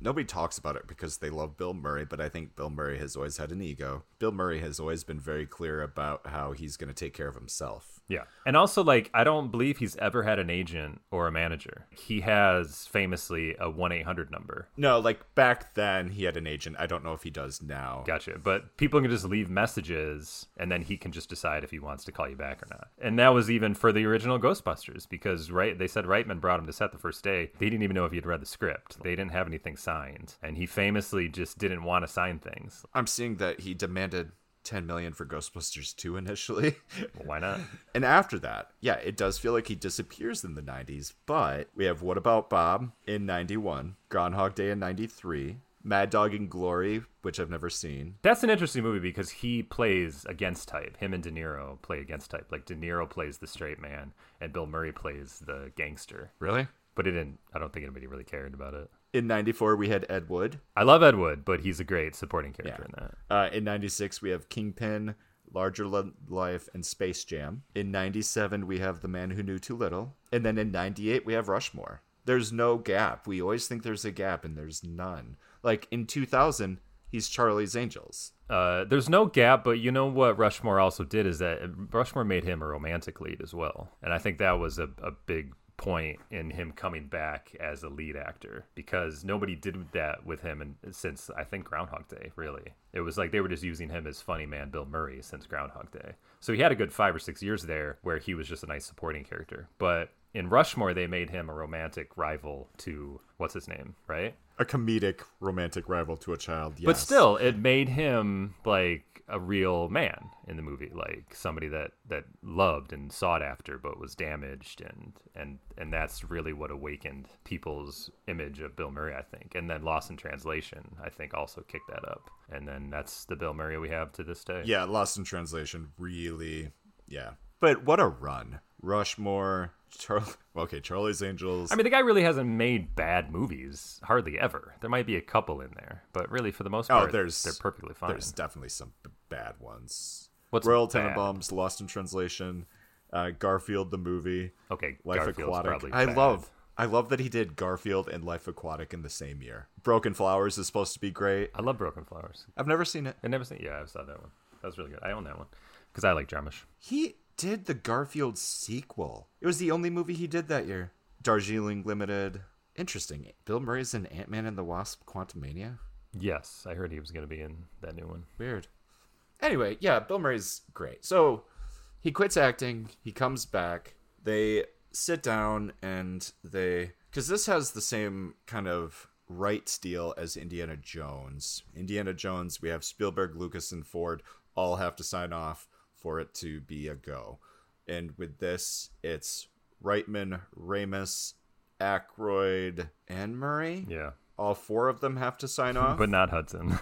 A: nobody talks about it because they love Bill Murray, but I think Bill Murray has always had an ego. Bill Murray has always been very clear about how he's going to take care of himself
B: yeah. And also, like, I don't believe he's ever had an agent or a manager. He has famously a 1 800 number.
A: No, like back then he had an agent. I don't know if he does now.
B: Gotcha. But people can just leave messages and then he can just decide if he wants to call you back or not. And that was even for the original Ghostbusters because, right, they said Reitman brought him to set the first day. They didn't even know if he had read the script, they didn't have anything signed. And he famously just didn't want to sign things.
A: I'm seeing that he demanded 10 million for Ghostbusters 2 initially.
B: Well, why not?
A: [laughs] and after that, yeah, it does feel like he disappears in the 90s, but we have What About Bob in 91, Groundhog Day in 93, Mad Dog and Glory, which I've never seen.
B: That's an interesting movie because he plays against type. Him and De Niro play against type. Like De Niro plays the straight man and Bill Murray plays the gangster.
A: Really?
B: But it didn't I don't think anybody really cared about it
A: in 94 we had ed wood
B: i love ed wood but he's a great supporting character yeah.
A: in that uh, in 96 we have kingpin larger life and space jam in 97 we have the man who knew too little and then in 98 we have rushmore there's no gap we always think there's a gap and there's none like in 2000 he's charlie's angels
B: uh, there's no gap, but you know what Rushmore also did is that Rushmore made him a romantic lead as well, and I think that was a, a big point in him coming back as a lead actor because nobody did that with him and since I think Groundhog Day really it was like they were just using him as funny man Bill Murray since Groundhog Day so he had a good 5 or 6 years there where he was just a nice supporting character but in Rushmore they made him a romantic rival to what's his name right
A: a comedic romantic rival to a child yes.
B: but still it made him like a real man in the movie, like somebody that that loved and sought after, but was damaged, and and and that's really what awakened people's image of Bill Murray, I think. And then Lost in Translation, I think, also kicked that up. And then that's the Bill Murray we have to this day.
A: Yeah, Lost in Translation really, yeah. But what a run! Rushmore, Charlie. [laughs] Okay, Charlie's Angels.
B: I mean, the guy really hasn't made bad movies hardly ever. There might be a couple in there, but really, for the most oh, part, oh, there's, they're perfectly fine.
A: There's definitely some b- bad ones. What's Royal Tenenbaums, Lost in Translation, uh, Garfield the movie.
B: Okay, Life Garfield's Aquatic.
A: I bad. love, I love that he did Garfield and Life Aquatic in the same year. Broken Flowers is supposed to be great. I
B: love Broken Flowers.
A: I've never seen it.
B: I've never seen. Yeah, I have saw that one. That was really good. I own that one because I like Jarmusch.
A: He did the Garfield sequel. It was the only movie he did that year. Darjeeling Limited.
B: Interesting. Bill Murray's in Ant Man and the Wasp Quantumania? Yes, I heard he was going to be in that new one.
A: Weird. Anyway, yeah, Bill Murray's great. So he quits acting, he comes back, they sit down and they. Because this has the same kind of rights deal as Indiana Jones. Indiana Jones, we have Spielberg, Lucas, and Ford all have to sign off for it to be a go. And with this, it's Reitman, Ramis, Aykroyd, and Murray.
B: Yeah.
A: All four of them have to sign off.
B: but not Hudson.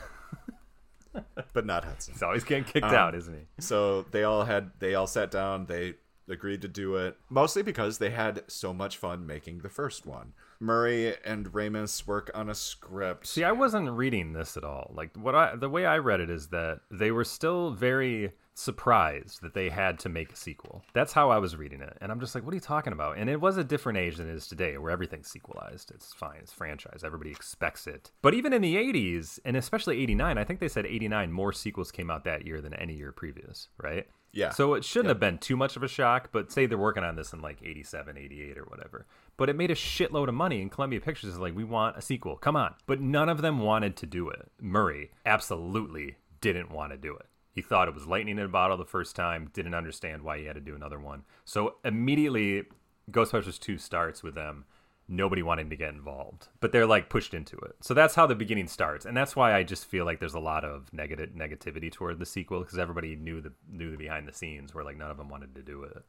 A: [laughs] but not Hudson.
B: He's always getting kicked um, out, isn't he? Um,
A: so they all had they all sat down, they agreed to do it, mostly because they had so much fun making the first one. Murray and Ramis work on a script.
B: See, I wasn't reading this at all. Like what I the way I read it is that they were still very surprised that they had to make a sequel. That's how I was reading it. And I'm just like, what are you talking about? And it was a different age than it is today where everything's sequelized. It's fine. It's franchise. Everybody expects it. But even in the 80s, and especially 89, I think they said 89 more sequels came out that year than any year previous, right?
A: Yeah.
B: So it shouldn't yep. have been too much of a shock, but say they're working on this in like 87, 88 or whatever. But it made a shitload of money, and Columbia Pictures is like, we want a sequel. Come on. But none of them wanted to do it. Murray absolutely didn't want to do it. He thought it was lightning in a bottle the first time, didn't understand why he had to do another one. So immediately, Ghostbusters 2 starts with them nobody wanting to get involved, but they're like pushed into it. So that's how the beginning starts, and that's why I just feel like there's a lot of negative negativity toward the sequel because everybody knew the knew the behind the scenes where like none of them wanted to do it.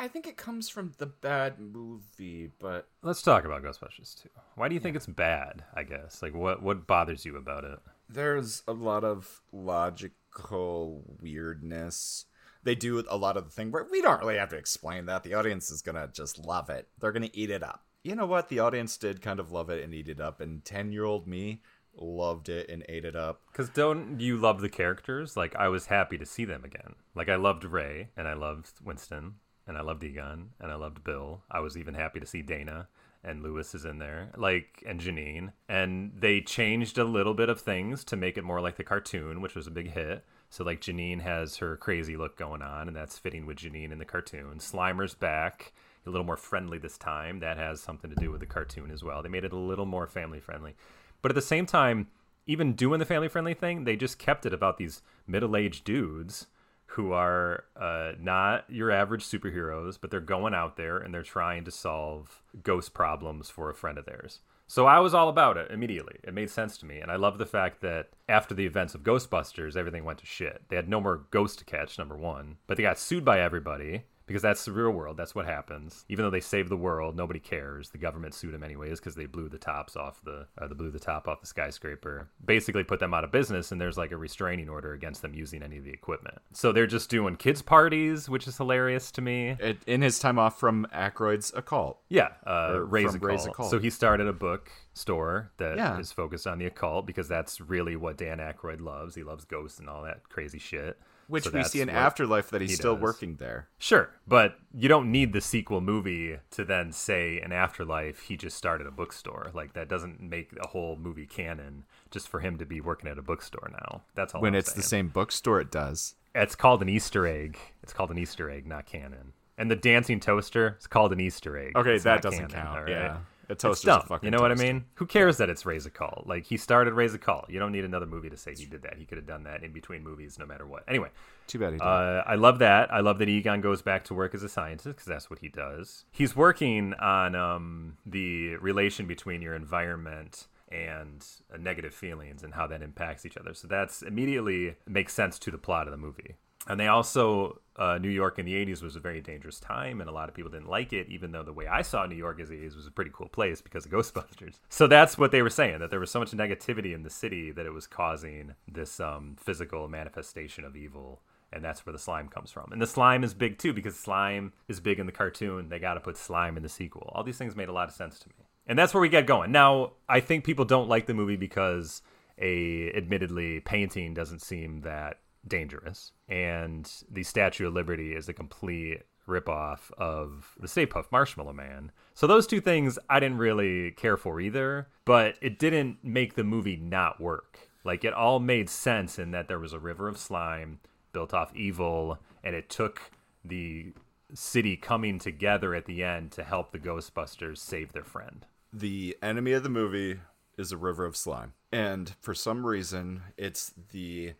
A: I think it comes from the bad movie, but
B: let's talk about Ghostbusters 2. Why do you yeah. think it's bad? I guess like what what bothers you about it?
A: There's a lot of logic magical weirdness. They do a lot of the thing where we don't really have to explain that. The audience is gonna just love it. They're gonna eat it up. You know what? The audience did kind of love it and eat it up, and ten year old me loved it and ate it up.
B: Because don't you love the characters? Like I was happy to see them again. Like I loved Ray and I loved Winston and I loved Egon and I loved Bill. I was even happy to see Dana and Lewis is in there, like and Janine, and they changed a little bit of things to make it more like the cartoon, which was a big hit. So like Janine has her crazy look going on, and that's fitting with Janine in the cartoon. Slimer's back, a little more friendly this time. That has something to do with the cartoon as well. They made it a little more family friendly, but at the same time, even doing the family friendly thing, they just kept it about these middle aged dudes who are uh, not your average superheroes, but they're going out there and they're trying to solve ghost problems for a friend of theirs. So I was all about it immediately. It made sense to me. And I love the fact that after the events of Ghostbusters, everything went to shit. They had no more ghosts to catch, number one, but they got sued by everybody because that's the real world. That's what happens. Even though they saved the world, nobody cares. The government sued them anyways because they blew the tops off the uh, they blew the top off the skyscraper. Basically, put them out of business, and there's like a restraining order against them using any of the equipment. So they're just doing kids parties, which is hilarious to me.
A: It, in his time off from Aykroyd's occult,
B: yeah, uh, raise, a raise So he started a book store that yeah. is focused on the occult because that's really what Dan Aykroyd loves. He loves ghosts and all that crazy shit.
A: Which so we see in Afterlife that he's he still does. working there.
B: Sure, but you don't need the sequel movie to then say in Afterlife he just started a bookstore. Like that doesn't make a whole movie canon just for him to be working at a bookstore now. That's all. When I'm it's saying. the
A: same bookstore, it does.
B: It's called an Easter egg. It's called an Easter egg, not canon. And the dancing toaster is called an Easter egg.
A: Okay,
B: it's
A: that doesn't canon, count. Right? Yeah.
B: A toaster's a fucking You know toaster. what I mean? Who cares yeah. that it's Ray's Occult? Like he started Ray's Occult. You don't need another movie to say he did that. He could have done that in between movies, no matter what. Anyway,
A: too bad he did. Uh, I
B: love that. I love that Egon goes back to work as a scientist because that's what he does. He's working on um, the relation between your environment and uh, negative feelings and how that impacts each other. So that's immediately makes sense to the plot of the movie and they also uh, New York in the 80s was a very dangerous time, and a lot of people didn't like it, even though the way I saw New York as the 80s was a pretty cool place because of [laughs] Ghostbusters. So that's what they were saying that there was so much negativity in the city that it was causing this um, physical manifestation of evil. And that's where the slime comes from. And the slime is big too because slime is big in the cartoon. They got to put slime in the sequel. All these things made a lot of sense to me. And that's where we get going. Now, I think people don't like the movie because a admittedly painting doesn't seem that dangerous, and the Statue of Liberty is a complete ripoff of the Stay Puft Marshmallow Man. So those two things I didn't really care for either, but it didn't make the movie not work. Like it all made sense in that there was a river of slime built off evil, and it took the city coming together at the end to help the Ghostbusters save their friend.
A: The enemy of the movie is a river of slime. And for some reason, it's the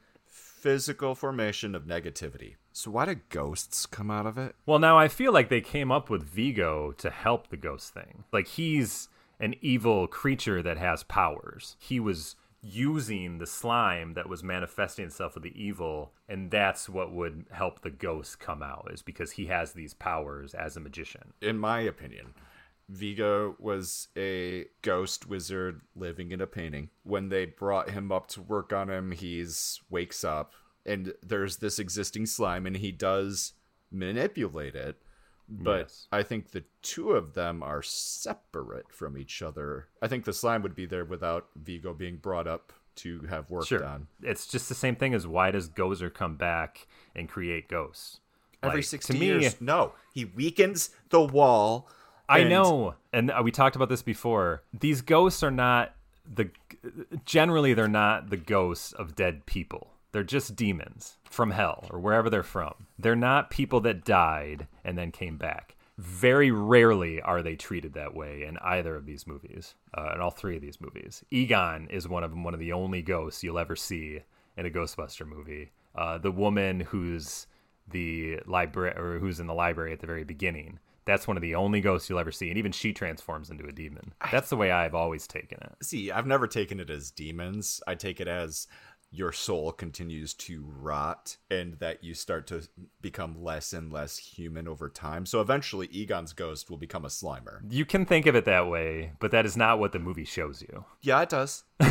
A: physical formation of negativity. So why do ghosts come out of it?
B: Well, now I feel like they came up with Vigo to help the ghost thing. Like he's an evil creature that has powers. He was using the slime that was manifesting itself with the evil and that's what would help the ghost come out is because he has these powers as a magician
A: in my opinion Vigo was a ghost wizard living in a painting. When they brought him up to work on him, he's wakes up and there's this existing slime and he does manipulate it. But yes. I think the two of them are separate from each other. I think the slime would be there without Vigo being brought up to have worked sure. on.
B: It's just the same thing as why does Gozer come back and create ghosts?
A: Every like, 60 years. Me, no, he weakens the wall
B: I know. And uh, we talked about this before. These ghosts are not the generally they're not the ghosts of dead people. They're just demons from hell or wherever they're from. They're not people that died and then came back. Very rarely are they treated that way in either of these movies, uh, in all three of these movies. Egon is one of them, one of the only ghosts you'll ever see in a Ghostbuster movie. Uh, the woman who's the library or who's in the library at the very beginning that's one of the only ghosts you'll ever see, and even she transforms into a demon. That's the way I've always taken it.
A: See, I've never taken it as demons. I take it as your soul continues to rot and that you start to become less and less human over time. So eventually, Egon's ghost will become a slimer.
B: You can think of it that way, but that is not what the movie shows you.
A: Yeah, it does. [laughs]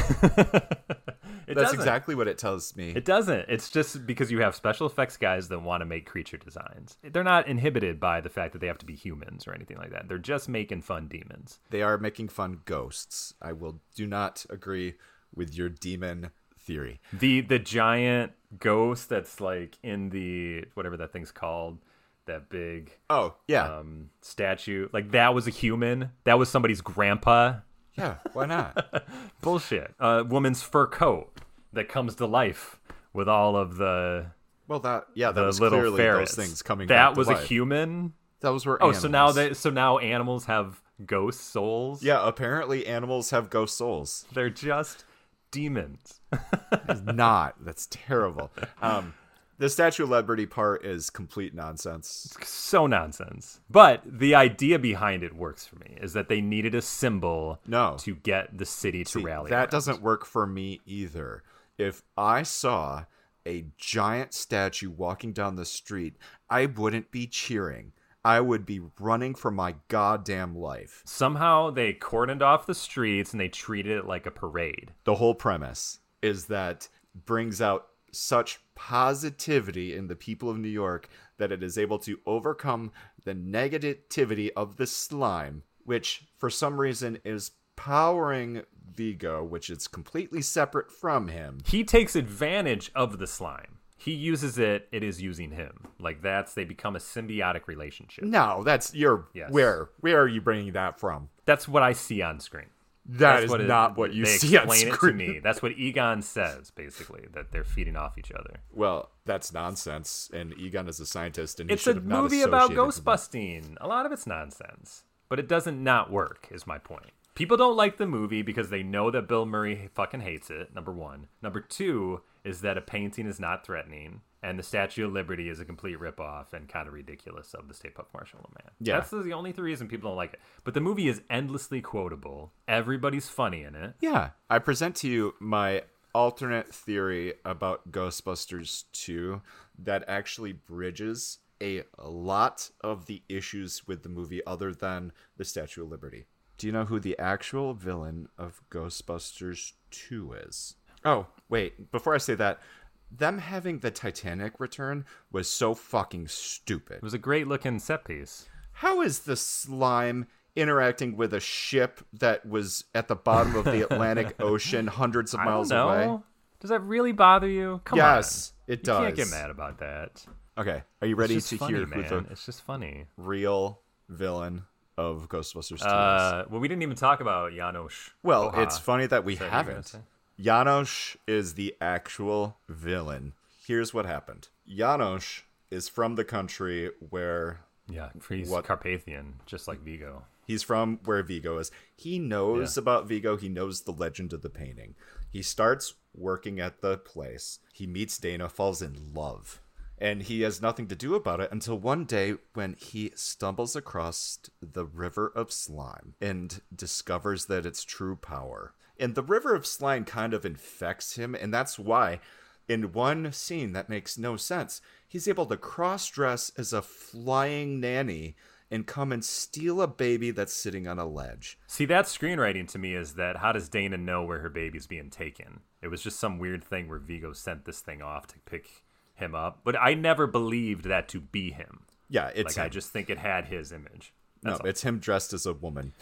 A: It That's doesn't. exactly what it tells me.
B: It doesn't. It's just because you have special effects guys that want to make creature designs. They're not inhibited by the fact that they have to be humans or anything like that. They're just making fun demons.
A: They are making fun ghosts. I will do not agree with your demon theory.
B: The the giant ghost that's like in the whatever that thing's called, that big
A: oh yeah um,
B: statue. Like that was a human. That was somebody's grandpa.
A: Yeah, why not?
B: [laughs] Bullshit. A uh, woman's fur coat that comes to life with all of the
A: well that yeah that the was little clearly ferrets. those things coming. That was life.
B: a human.
A: that was where oh so
B: now they so now animals have ghost souls.
A: Yeah, apparently animals have ghost souls.
B: They're just demons.
A: it's [laughs] not. That's terrible. Um, the Statue of Liberty part is complete nonsense.
B: so nonsense. But the idea behind it works for me is that they needed a symbol
A: no.
B: to get the city to See, rally.
A: That
B: around.
A: doesn't work for me either. If I saw a giant statue walking down the street, I wouldn't be cheering. I would be running for my goddamn life.
B: Somehow they cordoned off the streets and they treated it like a parade.
A: The whole premise is that brings out such positivity in the people of New York that it is able to overcome the negativity of the slime, which for some reason is powering Vigo, which is completely separate from him.
B: He takes advantage of the slime he uses it, it is using him. Like that's they become a symbiotic relationship.
A: No, that's your yes. where where are you bringing that from?
B: That's what I see on screen.
A: That that's is what not it, what you see on screen. it to me.
B: That's what Egon says basically that they're feeding off each other.
A: Well, that's nonsense. And Egon is a scientist, and it's a movie about
B: ghost busting. A lot of it's nonsense, but it doesn't not work. Is my point. People don't like the movie because they know that Bill Murray fucking hates it. Number one. Number two is that a painting is not threatening and the Statue of Liberty is a complete ripoff and kind of ridiculous of the Stay Puft Marshmallow Man. Yeah. That's the only reason people don't like it. But the movie is endlessly quotable. Everybody's funny in it.
A: Yeah. I present to you my alternate theory about Ghostbusters 2 that actually bridges a lot of the issues with the movie other than the Statue of Liberty. Do you know who the actual villain of Ghostbusters 2 is? Oh, wait, before I say that, them having the Titanic return was so fucking stupid. It
B: was a great looking set piece.
A: How is the slime interacting with a ship that was at the bottom of the [laughs] Atlantic Ocean hundreds of miles away?
B: Does that really bother you? Come yes,
A: on. it does.
B: You
A: can't
B: get mad about that.
A: Okay, are you ready to
B: funny, hear
A: man. who
B: the it's just funny
A: real villain of Ghostbusters
B: 2 uh, Well, we didn't even talk about Janosz.
A: Well, Oha. it's funny that we haven't. Janosz is the actual villain. Here's what happened. Janosz is from the country where
B: yeah, he's what, Carpathian, just like Vigo.
A: He's from where Vigo is. He knows yeah. about Vigo. He knows the legend of the painting. He starts working at the place. He meets Dana, falls in love, and he has nothing to do about it until one day when he stumbles across the river of slime and discovers that its true power and the River of Slime kind of infects him, and that's why, in one scene that makes no sense, he's able to cross dress as a flying nanny and come and steal a baby that's sitting on a ledge.
B: See, that screenwriting to me is that how does Dana know where her baby's being taken? It was just some weird thing where Vigo sent this thing off to pick him up, but I never believed that to be him.
A: Yeah,
B: it's like him. I just think it had his image.
A: That's no, all. it's him dressed as a woman.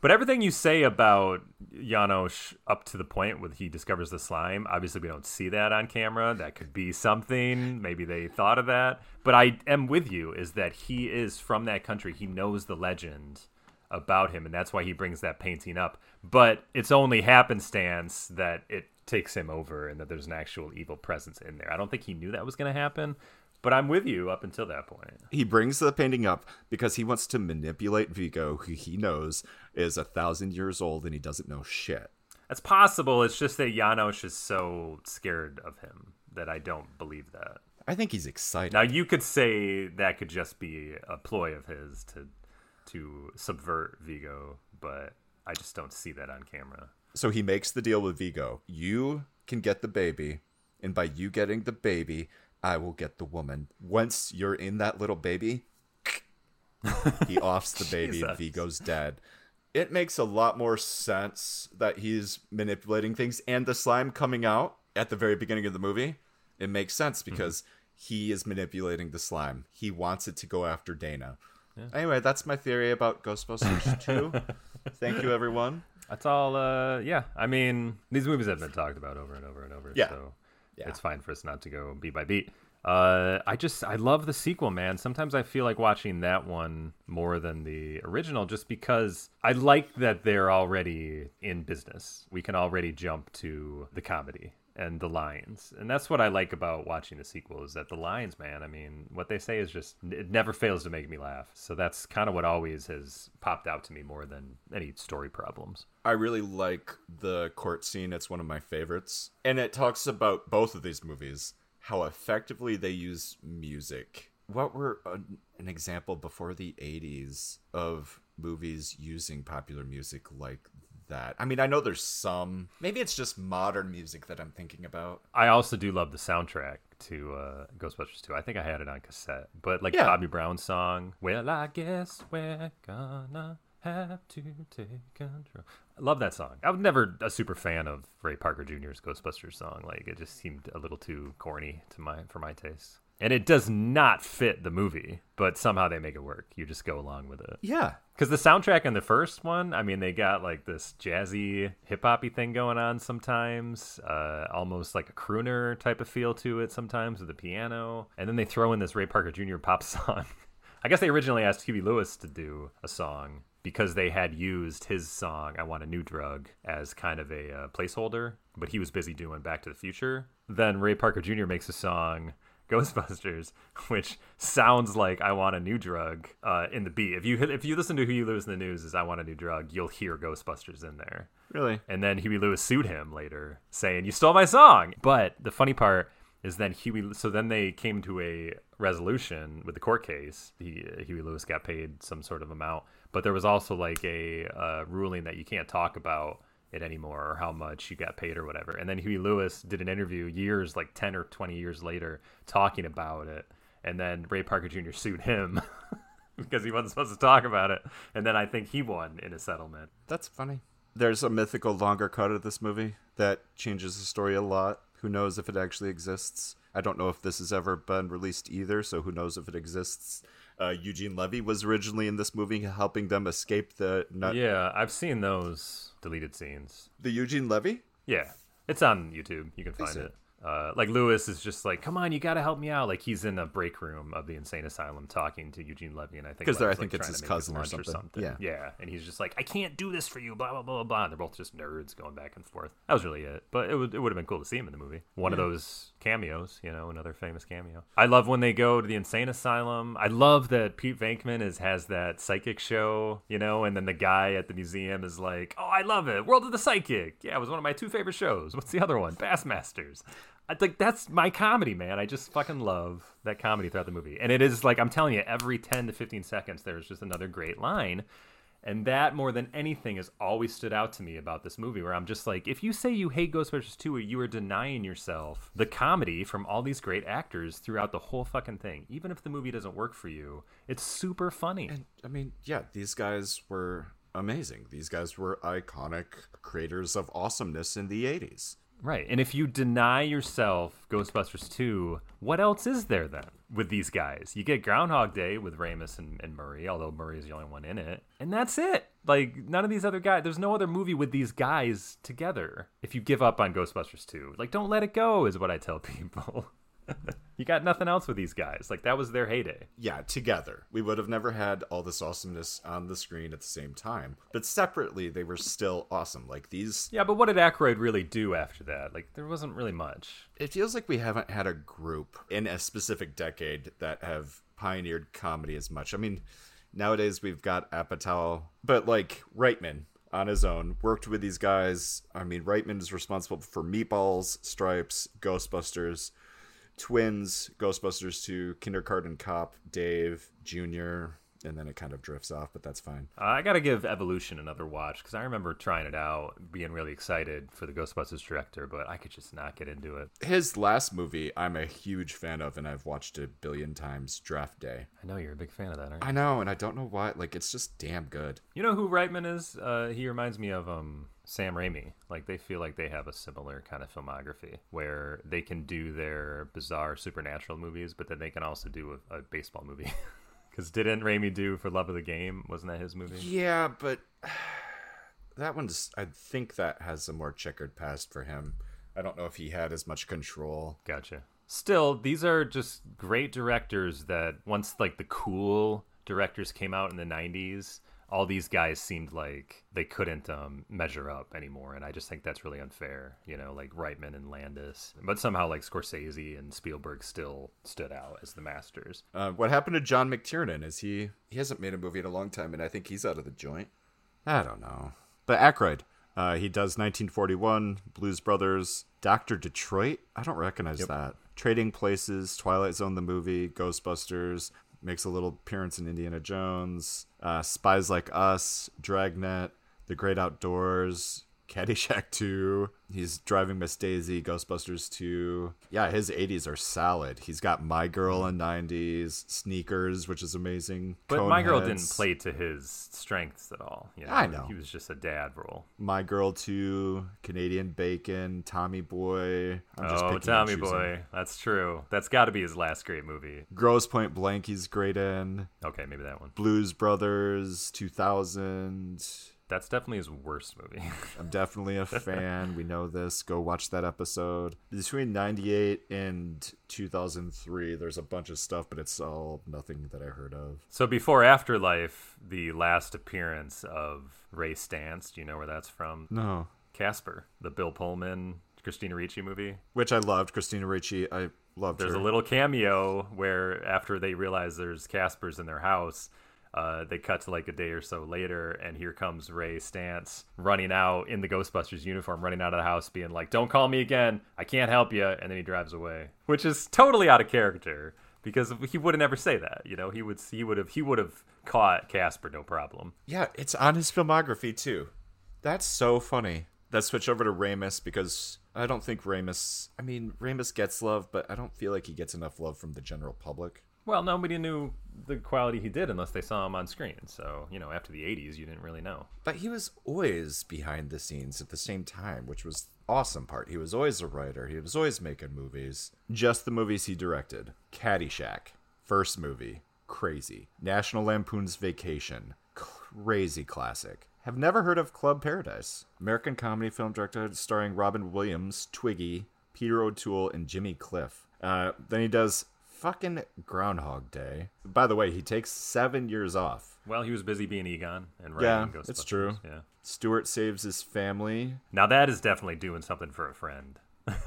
B: But everything you say about Janosz up to the point when he discovers the slime, obviously we don't see that on camera. That could be something. Maybe they thought of that. But I am with you is that he is from that country. He knows the legend about him, and that's why he brings that painting up. But it's only happenstance that it takes him over and that there's an actual evil presence in there. I don't think he knew that was going to happen, but I'm with you up until that point.
A: He brings the painting up because he wants to manipulate Vigo, who he knows is a thousand years old and he doesn't know shit.
B: That's possible. It's just that Janosz is so scared of him that I don't believe that.
A: I think he's excited.
B: Now you could say that could just be a ploy of his to to subvert Vigo, but I just don't see that on camera.
A: So he makes the deal with Vigo. You can get the baby, and by you getting the baby, I will get the woman. Once you're in that little baby, [laughs] he offs the baby. Vigo's dead it makes a lot more sense that he's manipulating things and the slime coming out at the very beginning of the movie it makes sense mm-hmm. because mm-hmm. he is manipulating the slime he wants it to go after dana yeah. anyway that's my theory about ghostbusters [laughs] 2 thank you everyone
B: that's all uh yeah i mean these movies have been talked about over and over and over yeah. so yeah. it's fine for us not to go beat by beat uh, I just I love the sequel, man. Sometimes I feel like watching that one more than the original, just because I like that they're already in business. We can already jump to the comedy and the lions and that's what i like about watching the sequel is that the lions man i mean what they say is just it never fails to make me laugh so that's kind of what always has popped out to me more than any story problems
A: i really like the court scene it's one of my favorites and it talks about both of these movies how effectively they use music. What were an, uh, an example before the 80s of movies using popular music like that. I mean, I know there's some. Maybe it's just modern music that I'm thinking about.
B: I also do love the soundtrack to uh, Ghostbusters 2. I think I had it on cassette, but like yeah. Bobby Brown song, Well, I guess we're gonna have to take control. I love that song. I was never a super fan of Ray Parker Jr.'s Ghostbusters song. Like it just seemed a little too corny to my for my taste. And it does not fit the movie, but somehow they make it work. You just go along with it.
A: Yeah.
B: Because the soundtrack in the first one, I mean, they got like this jazzy hip hoppy thing going on sometimes, uh, almost like a crooner type of feel to it sometimes with the piano. And then they throw in this Ray Parker Jr. pop [laughs] song. I guess they originally asked Huey Lewis to do a song because they had used his song "I Want a New Drug" as kind of a uh, placeholder, but he was busy doing Back to the Future. Then Ray Parker Jr. makes a song [laughs] Ghostbusters, [laughs] which sounds like "I Want a New Drug" uh, in the beat. If you if you listen to "Huey Lewis and the News" is "I Want a New Drug," you'll hear Ghostbusters in there.
A: Really?
B: And then Huey Lewis sued him later, saying, "You stole my song." But the funny part is then Huey. So then they came to a resolution with the court case. He, Huey Lewis got paid some sort of amount, but there was also like a uh, ruling that you can't talk about it anymore or how much you got paid or whatever. And then Huey Lewis did an interview years, like 10 or 20 years later, talking about it. And then Ray Parker Jr. sued him [laughs] because he wasn't supposed to talk about it. And then I think he won in a settlement.
A: That's funny. There's a mythical longer cut of this movie that changes the story a lot. Who knows if it actually exists? I don't know if this has ever been released either, so who knows if it exists. Uh, Eugene Levy was originally in this movie, helping them escape the.
B: Nut- yeah, I've seen those deleted scenes.
A: The Eugene Levy.
B: Yeah, it's on YouTube. You can find it. Uh, like Lewis is just like, come on, you got to help me out. Like he's in the break room of the insane asylum talking to Eugene Levy, and I think
A: because
B: I
A: think like, it's his cousin his or, something. or, something.
B: Yeah, yeah, and he's just like, I can't do this for you, blah blah blah blah. And they're both just nerds going back and forth. That was really it. But it would it would have been cool to see him in the movie. One yeah. of those cameos, you know, another famous cameo. I love when they go to the insane asylum. I love that Pete Venkman is has that psychic show, you know, and then the guy at the museum is like, oh, I love it, World of the Psychic. Yeah, it was one of my two favorite shows. What's the other one? Bassmasters like that's my comedy, man. I just fucking love that comedy throughout the movie, and it is like I'm telling you, every ten to fifteen seconds, there's just another great line, and that more than anything has always stood out to me about this movie, where I'm just like, if you say you hate Ghostbusters 2, you are denying yourself the comedy from all these great actors throughout the whole fucking thing. Even if the movie doesn't work for you, it's super funny.
A: And I mean, yeah, these guys were amazing. These guys were iconic creators of awesomeness in the 80s.
B: Right. And if you deny yourself Ghostbusters 2, what else is there then with these guys? You get Groundhog Day with Ramis and, and Murray, although Murray is the only one in it. And that's it. Like, none of these other guys, there's no other movie with these guys together if you give up on Ghostbusters 2. Like, don't let it go, is what I tell [laughs] people you got nothing else with these guys. Like that was their heyday.
A: Yeah, together. We would have never had all this awesomeness on the screen at the same time. But separately they were still awesome. Like these
B: Yeah, but what did Aykroyd really do after that? Like there wasn't really much.
A: It feels like we haven't had a group in a specific decade that have pioneered comedy as much. I mean, nowadays we've got Apatow, but like Reitman, on his own, worked with these guys. I mean, Reitman is responsible for Meatballs, Stripes, Ghostbusters twins, Ghostbusters 2, Kindergarten Cop, Dave, Jr., and then it kind of drifts off, but that's fine.
B: Uh, I got to give Evolution another watch because I remember trying it out, being really excited for the Ghostbusters director, but I could just not get into it.
A: His last movie, I'm a huge fan of, and I've watched a billion times Draft Day.
B: I know you're a big fan of that, aren't you?
A: I know, and I don't know why. Like, it's just damn good.
B: You know who Reitman is? Uh, he reminds me of um, Sam Raimi. Like they feel like they have a similar kind of filmography where they can do their bizarre supernatural movies, but then they can also do a, a baseball movie. Because [laughs] didn't Raimi do For Love of the Game? Wasn't that his movie?
A: Yeah, but [sighs] that one's. I think that has a more checkered past for him. I don't know if he had as much control.
B: Gotcha. Still, these are just great directors that once like the cool directors came out in the 90s all these guys seemed like they couldn't um, measure up anymore, and I just think that's really unfair. You know, like Reitman and Landis, but somehow like Scorsese and Spielberg still stood out as the masters.
A: Uh, what happened to John McTiernan? Is he he hasn't made a movie in a long time, and I think he's out of the joint.
B: I don't know,
A: but Aykroyd. Uh, he does 1941, Blues Brothers, Doctor Detroit. I don't recognize yep. that. Trading Places, Twilight Zone, the movie, Ghostbusters, makes a little appearance in Indiana Jones, uh, Spies Like Us, Dragnet, The Great Outdoors, Caddyshack 2. He's driving Miss Daisy, Ghostbusters 2. Yeah, his 80s are solid. He's got My Girl in 90s, Sneakers, which is amazing.
B: But My Girl didn't play to his strengths at all. You know? I know. He was just a dad role.
A: My Girl 2, Canadian Bacon, Tommy Boy.
B: I'm just oh, Tommy Boy. That's true. That's got to be his last great movie.
A: Grosse Pointe Blank, he's great in.
B: Okay, maybe that one.
A: Blues Brothers, 2000.
B: That's definitely his worst movie. [laughs]
A: I'm definitely a fan. We know this. Go watch that episode. Between 98 and 2003, there's a bunch of stuff, but it's all nothing that I heard of.
B: So before Afterlife, the last appearance of Ray Stantz, do you know where that's from?
A: No.
B: Casper, the Bill Pullman, Christina Ricci movie.
A: Which I loved. Christina Ricci, I loved
B: There's
A: her. a
B: little cameo where after they realize there's Caspers in their house – uh, they cut to like a day or so later, and here comes Ray Stantz running out in the Ghostbusters uniform, running out of the house, being like, "Don't call me again. I can't help you." And then he drives away, which is totally out of character because he wouldn't ever say that. You know, he would he would have he would have caught Casper no problem.
A: Yeah, it's on his filmography too. That's so funny. That switch over to Ramis because I don't think Ramis. I mean, Ramis gets love, but I don't feel like he gets enough love from the general public.
B: Well, nobody knew the quality he did unless they saw him on screen. So, you know, after the 80s, you didn't really know.
A: But he was always behind the scenes at the same time, which was awesome part. He was always a writer. He was always making movies. Just the movies he directed. Caddyshack, first movie, crazy. National Lampoon's Vacation, crazy classic. Have never heard of Club Paradise. American comedy film director starring Robin Williams, Twiggy, Peter O'Toole, and Jimmy Cliff. Uh, then he does fucking Groundhog Day. By the way, he takes seven years off.
B: Well, he was busy being Egon and
A: writing yeah, Ghostbusters. It's true. Yeah. Stuart saves his family.
B: Now that is definitely doing something for a friend. [laughs]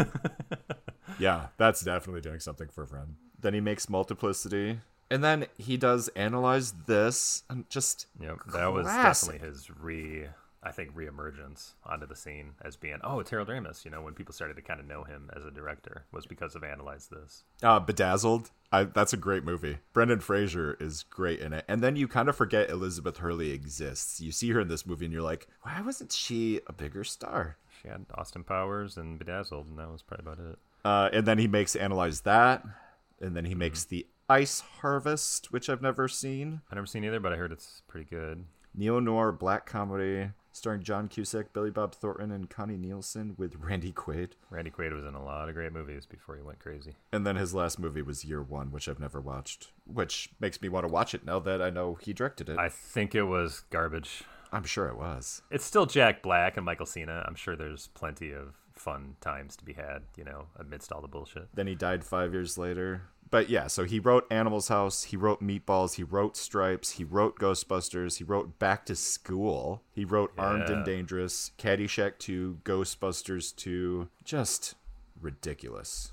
A: yeah, that's definitely doing something for a friend. Then he makes multiplicity. And then he does analyze this and just
B: Yep, classic. that was definitely his re I think reemergence onto the scene as being oh Harold Ramis. You know, when people started to kind of know him as a director was because of Analyze This.
A: Uh, Bedazzled, I, that's a great movie. Brendan Fraser is great in it, and then you kind of forget Elizabeth Hurley exists. You see her in this movie, and you're like, why wasn't she a bigger star?
B: She had Austin Powers and Bedazzled, and that was probably about it.
A: Uh, and then he makes Analyze That, and then he mm-hmm. makes the Ice Harvest, which I've never seen.
B: I've never seen either, but I heard it's pretty good.
A: Neo noir black comedy starring John Cusack, Billy Bob Thornton, and Connie Nielsen with Randy Quaid.
B: Randy Quaid was in a lot of great movies before he went crazy.
A: And then his last movie was Year One, which I've never watched, which makes me want to watch it now that I know he directed it.
B: I think it was garbage.
A: I'm sure it was.
B: It's still Jack Black and Michael Cera. I'm sure there's plenty of fun times to be had, you know, amidst all the bullshit.
A: Then he died five years later but yeah, so he wrote Animals House, he wrote Meatballs, he wrote Stripes, he wrote Ghostbusters, he wrote Back to School, he wrote yeah. Armed and Dangerous, Caddyshack 2, Ghostbusters 2. Just ridiculous.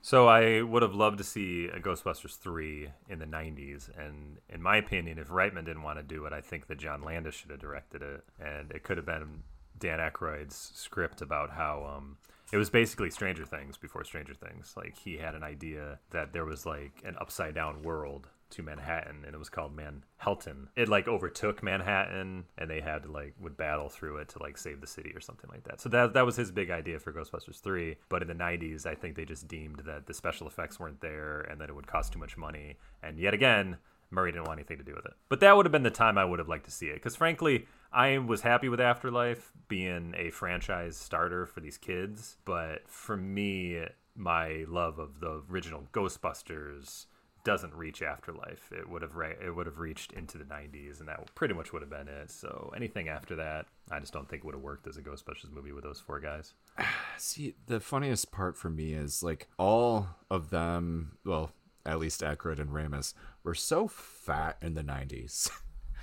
B: So I would have loved to see a Ghostbusters 3 in the 90s and in my opinion if Reitman didn't want to do it I think that John Landis should have directed it and it could have been Dan Aykroyd's script about how um, it was basically Stranger Things before Stranger Things. Like he had an idea that there was like an upside down world to Manhattan and it was called Manhattan. It like overtook Manhattan and they had to like would battle through it to like save the city or something like that. So that that was his big idea for Ghostbusters 3, but in the 90s I think they just deemed that the special effects weren't there and that it would cost too much money. And yet again, Murray didn't want anything to do with it. But that would have been the time I would have liked to see it because frankly, I was happy with Afterlife being a franchise starter for these kids, but for me, my love of the original Ghostbusters doesn't reach Afterlife. It would have re- it would have reached into the 90s, and that pretty much would have been it. So anything after that, I just don't think would have worked as a Ghostbusters movie with those four guys. [sighs]
A: See, the funniest part for me is like all of them. Well, at least Aykroyd and Ramis, were so fat in the
B: 90s.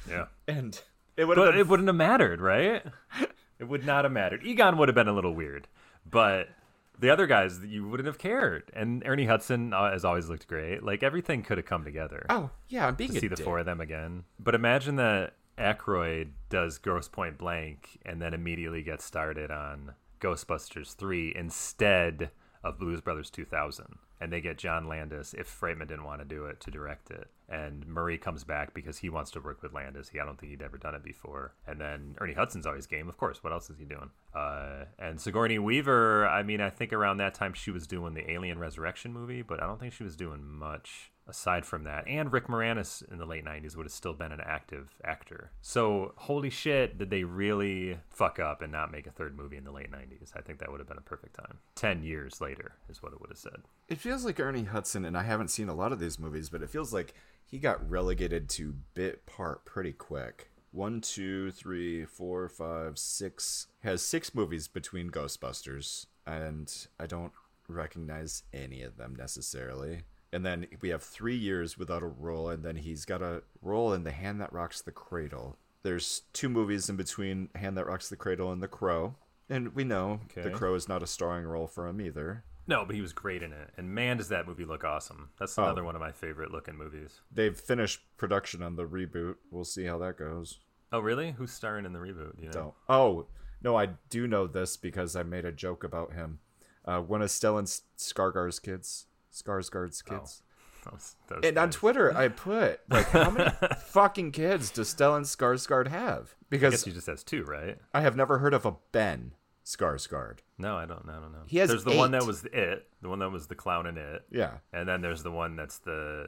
B: Yeah.
A: [laughs] and
B: it would But been... it wouldn't have mattered, right? [laughs] it would not have mattered. Egon would have been a little weird, but the other guys you wouldn't have cared. And Ernie Hudson uh, has always looked great. Like everything could have come together.
A: Oh, yeah, I'm being to see dick. the
B: four of them again. But imagine that Aykroyd does Grosse Pointe Blank and then immediately gets started on Ghostbusters 3 instead of Blues Brothers 2000 and they get John Landis if Reitman didn't want to do it to direct it. And Murray comes back because he wants to work with Landis. He, I don't think he'd ever done it before. And then Ernie Hudson's always game, of course. What else is he doing? Uh, and Sigourney Weaver, I mean, I think around that time she was doing the Alien Resurrection movie, but I don't think she was doing much aside from that. And Rick Moranis in the late 90s would have still been an active actor. So, holy shit, did they really fuck up and not make a third movie in the late 90s? I think that would have been a perfect time. 10 years later is what it would have said.
A: It feels like Ernie Hudson, and I haven't seen a lot of these movies, but it feels like he got relegated to bit part pretty quick. One, two, three, four, five, six. Has six movies between Ghostbusters, and I don't recognize any of them necessarily and then we have three years without a role, and then he's got a role in The Hand That Rocks the Cradle. There's two movies in between Hand That Rocks the Cradle and The Crow, and we know okay. The Crow is not a starring role for him either.
B: No, but he was great in it, and man, does that movie look awesome! That's oh. another oh. one of my favorite looking movies.
A: They've finished production on the reboot. We'll see how that goes.
B: Oh, really? Who's starring in the reboot?
A: Do you know? Oh, oh no, I do know this because I made a joke about him. Uh, one of Stellan Skarsgård's kids. Skarsgård's oh, kids. Oh, [laughs] that was, that was and nice. on Twitter, I put like, how many [laughs] fucking kids does Stellan Skarsgård have?
B: Because he just has two, right?
A: I have never heard of a Ben Skarsgård.
B: No, I don't. I don't know. He has. There's the eight. one that was it. The one that was the clown in it.
A: Yeah.
B: And then there's the one that's the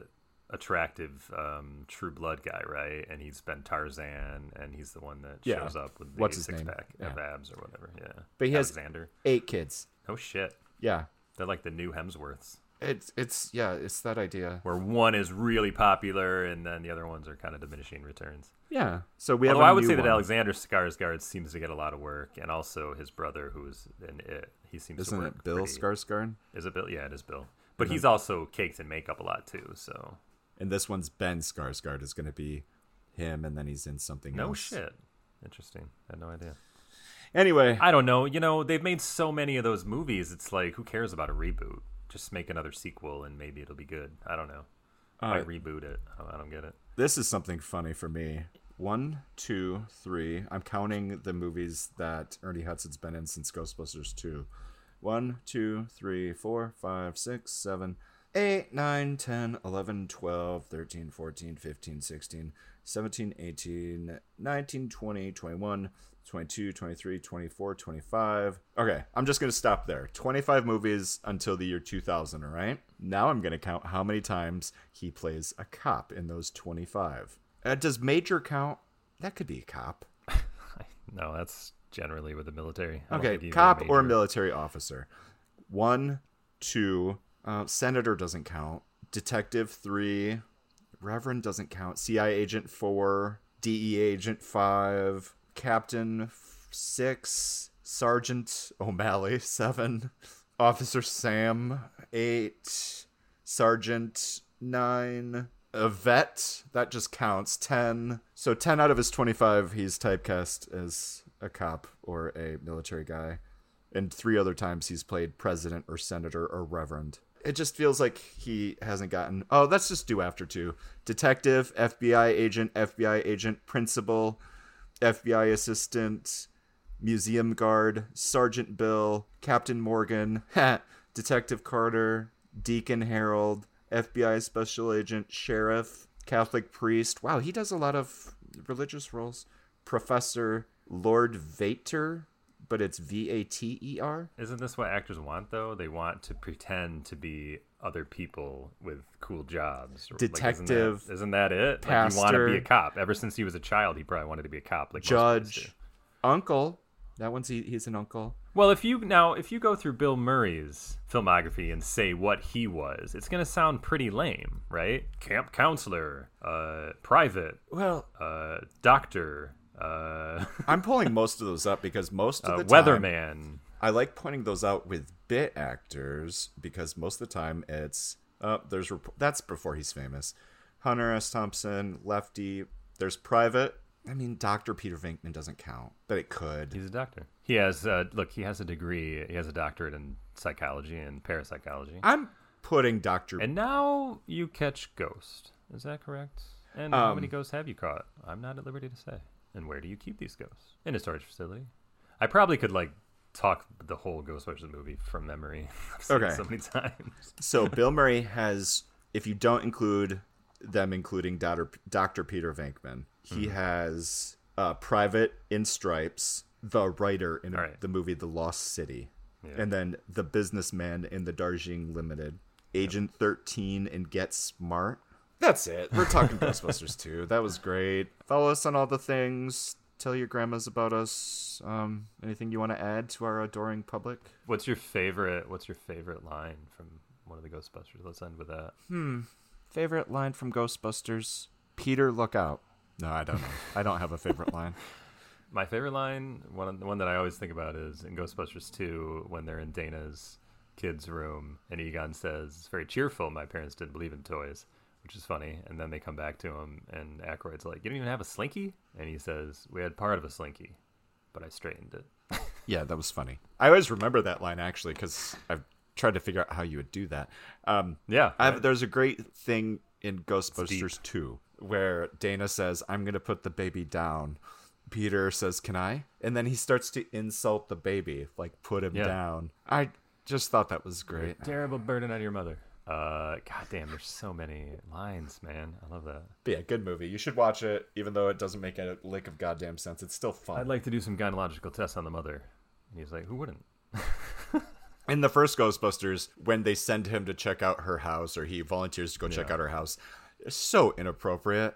B: attractive um, True Blood guy, right? And he's been Tarzan, and he's the one that yeah. shows up with the What's his six name? pack yeah. abs or whatever. Yeah,
A: but he Alexander. has eight kids.
B: Oh shit!
A: Yeah,
B: they're like the new Hemsworths
A: it's it's yeah it's that idea
B: where one is really popular and then the other ones are kind of diminishing returns
A: yeah so we have Although I would say one. that
B: alexander skarsgård seems to get a lot of work and also his brother who's in it he seems isn't to it
A: bill
B: pretty,
A: skarsgård
B: is it bill yeah it is bill but mm-hmm. he's also caked in makeup a lot too so
A: and this one's ben skarsgård is going to be him and then he's in something
B: no
A: else.
B: shit interesting i had no idea
A: anyway
B: i don't know you know they've made so many of those movies it's like who cares about a reboot just make another sequel and maybe it'll be good. I don't know. Uh, I reboot it. I don't get it.
A: This is something funny for me. One, two, three. I'm counting the movies that Ernie Hudson's been in since Ghostbusters 2. One, two, three, four, five, six, seven, eight, nine, 10, 11, 12, 13, 14, 15, 16, 17, 18, 19, 20, 21, 22, 23, 24, 25. Okay, I'm just going to stop there. 25 movies until the year 2000, all right? Now I'm going to count how many times he plays a cop in those 25. Uh, does Major count? That could be a cop.
B: [laughs] no, that's generally with the military.
A: I okay, cop or military officer. One, two, uh, senator doesn't count. Detective, three. Reverend doesn't count. CI agent, four. DE agent, five. Captain six, Sergeant O'Malley seven, Officer Sam eight, Sergeant nine, a vet that just counts ten. So ten out of his twenty-five, he's typecast as a cop or a military guy, and three other times he's played president or senator or reverend. It just feels like he hasn't gotten. Oh, let's just do after two. Detective, FBI agent, FBI agent, principal, FBI assistant, museum guard, Sergeant Bill, Captain Morgan, [laughs] Detective Carter, Deacon Harold, FBI special agent, sheriff, Catholic priest. Wow, he does a lot of religious roles. Professor Lord Vater, but it's V A T E R.
B: Isn't this what actors want though? They want to pretend to be other people with cool jobs.
A: Detective. Like,
B: isn't, that, isn't, that it? Pastor, like, you want to be a cop. Ever since he was a child, he probably wanted to be a cop. Like judge,
A: uncle. That one's he, he's an uncle.
B: Well, if you now if you go through Bill Murray's filmography and say what he was, it's gonna sound pretty lame, right? Camp counselor, uh, private,
A: well,
B: uh, doctor. Uh,
A: I'm pulling [laughs] most of those up because most of uh, the weatherman. Time, I like pointing those out with bit actors because most of the time it's uh, there's rep- that's before he's famous. Hunter S. Thompson, Lefty. There's Private. I mean, Doctor Peter Venkman doesn't count, but it could.
B: He's a doctor. He has uh, look. He has a degree. He has a doctorate in psychology and parapsychology.
A: I'm putting Doctor.
B: And now you catch Ghost. Is that correct? And um, how many ghosts have you caught? I'm not at liberty to say. And where do you keep these ghosts? In a storage facility. I probably could like talk the whole Ghostbusters movie from memory.
A: [laughs] okay. so many times. so Bill Murray has, if you don't include them, including Dr. Dr. Peter Venkman, he mm-hmm. has uh, Private in Stripes, the writer in right. the movie The Lost City, yeah. and then the businessman in the Darjeeling Limited, Agent 13 and Get Smart. That's it. We're talking [laughs] Ghostbusters too. That was great. Follow us on all the things tell your grandmas about us. Um, anything you want to add to our adoring public?
B: What's your favorite? What's your favorite line from one of the Ghostbusters? Let's end with that.
A: Hmm. Favorite line from Ghostbusters? Peter, look out. No, I don't. Know. I don't have a favorite [laughs] line.
B: My favorite line, one one that I always think about, is in Ghostbusters Two when they're in Dana's kids' room and Egon says, "It's very cheerful. My parents didn't believe in toys." which is funny. And then they come back to him, and Aykroyd's like, "You don't even have a slinky," and he says, "We had part of a slinky, but I straightened it."
A: [laughs] yeah, that was funny. I always remember that line actually because I've tried to figure out how you would do that. Um, yeah, right. there's a great thing in Ghostbusters Two where Dana says, "I'm gonna put the baby down." Peter says, "Can I?" And then he starts to insult the baby, like put him yeah. down. I just thought that was great.
B: terrible burden on your mother. Uh, God damn, there's so many lines, man. I love that.
A: But yeah, good movie. You should watch it, even though it doesn't make a lick of goddamn sense. It's still fun.
B: I'd like to do some gynecological tests on the mother. And he's like, who wouldn't?
A: [laughs] In the first Ghostbusters, when they send him to check out her house, or he volunteers to go yeah. check out her house, it's so inappropriate.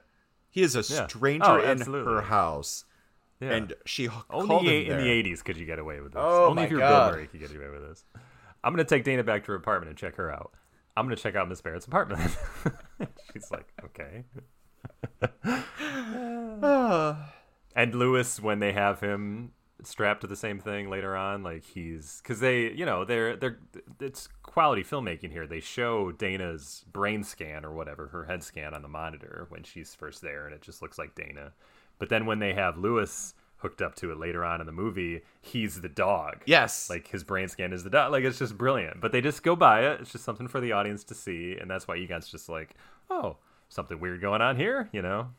A: He is a yeah. Oh, stranger oh, in her house. Yeah. And she only in the
B: eighties could you get away with this. Oh only my if you're God. Bill Murray could get away with this. I'm gonna take Dana back to her apartment and check her out. I'm gonna check out Miss Barrett's apartment. [laughs] She's like, okay. [sighs] and Louis, when they have him strapped to the same thing later on, like he's because they, you know, they're they're it's quality filmmaking here. They show Dana's brain scan or whatever her head scan on the monitor when she's first there, and it just looks like Dana. But then when they have Louis hooked up to it later on in the movie, he's the dog.
A: Yes.
B: Like his brain scan is the dog. Like it's just brilliant. But they just go by it. It's just something for the audience to see. And that's why Egon's just like, oh, something weird going on here, you know?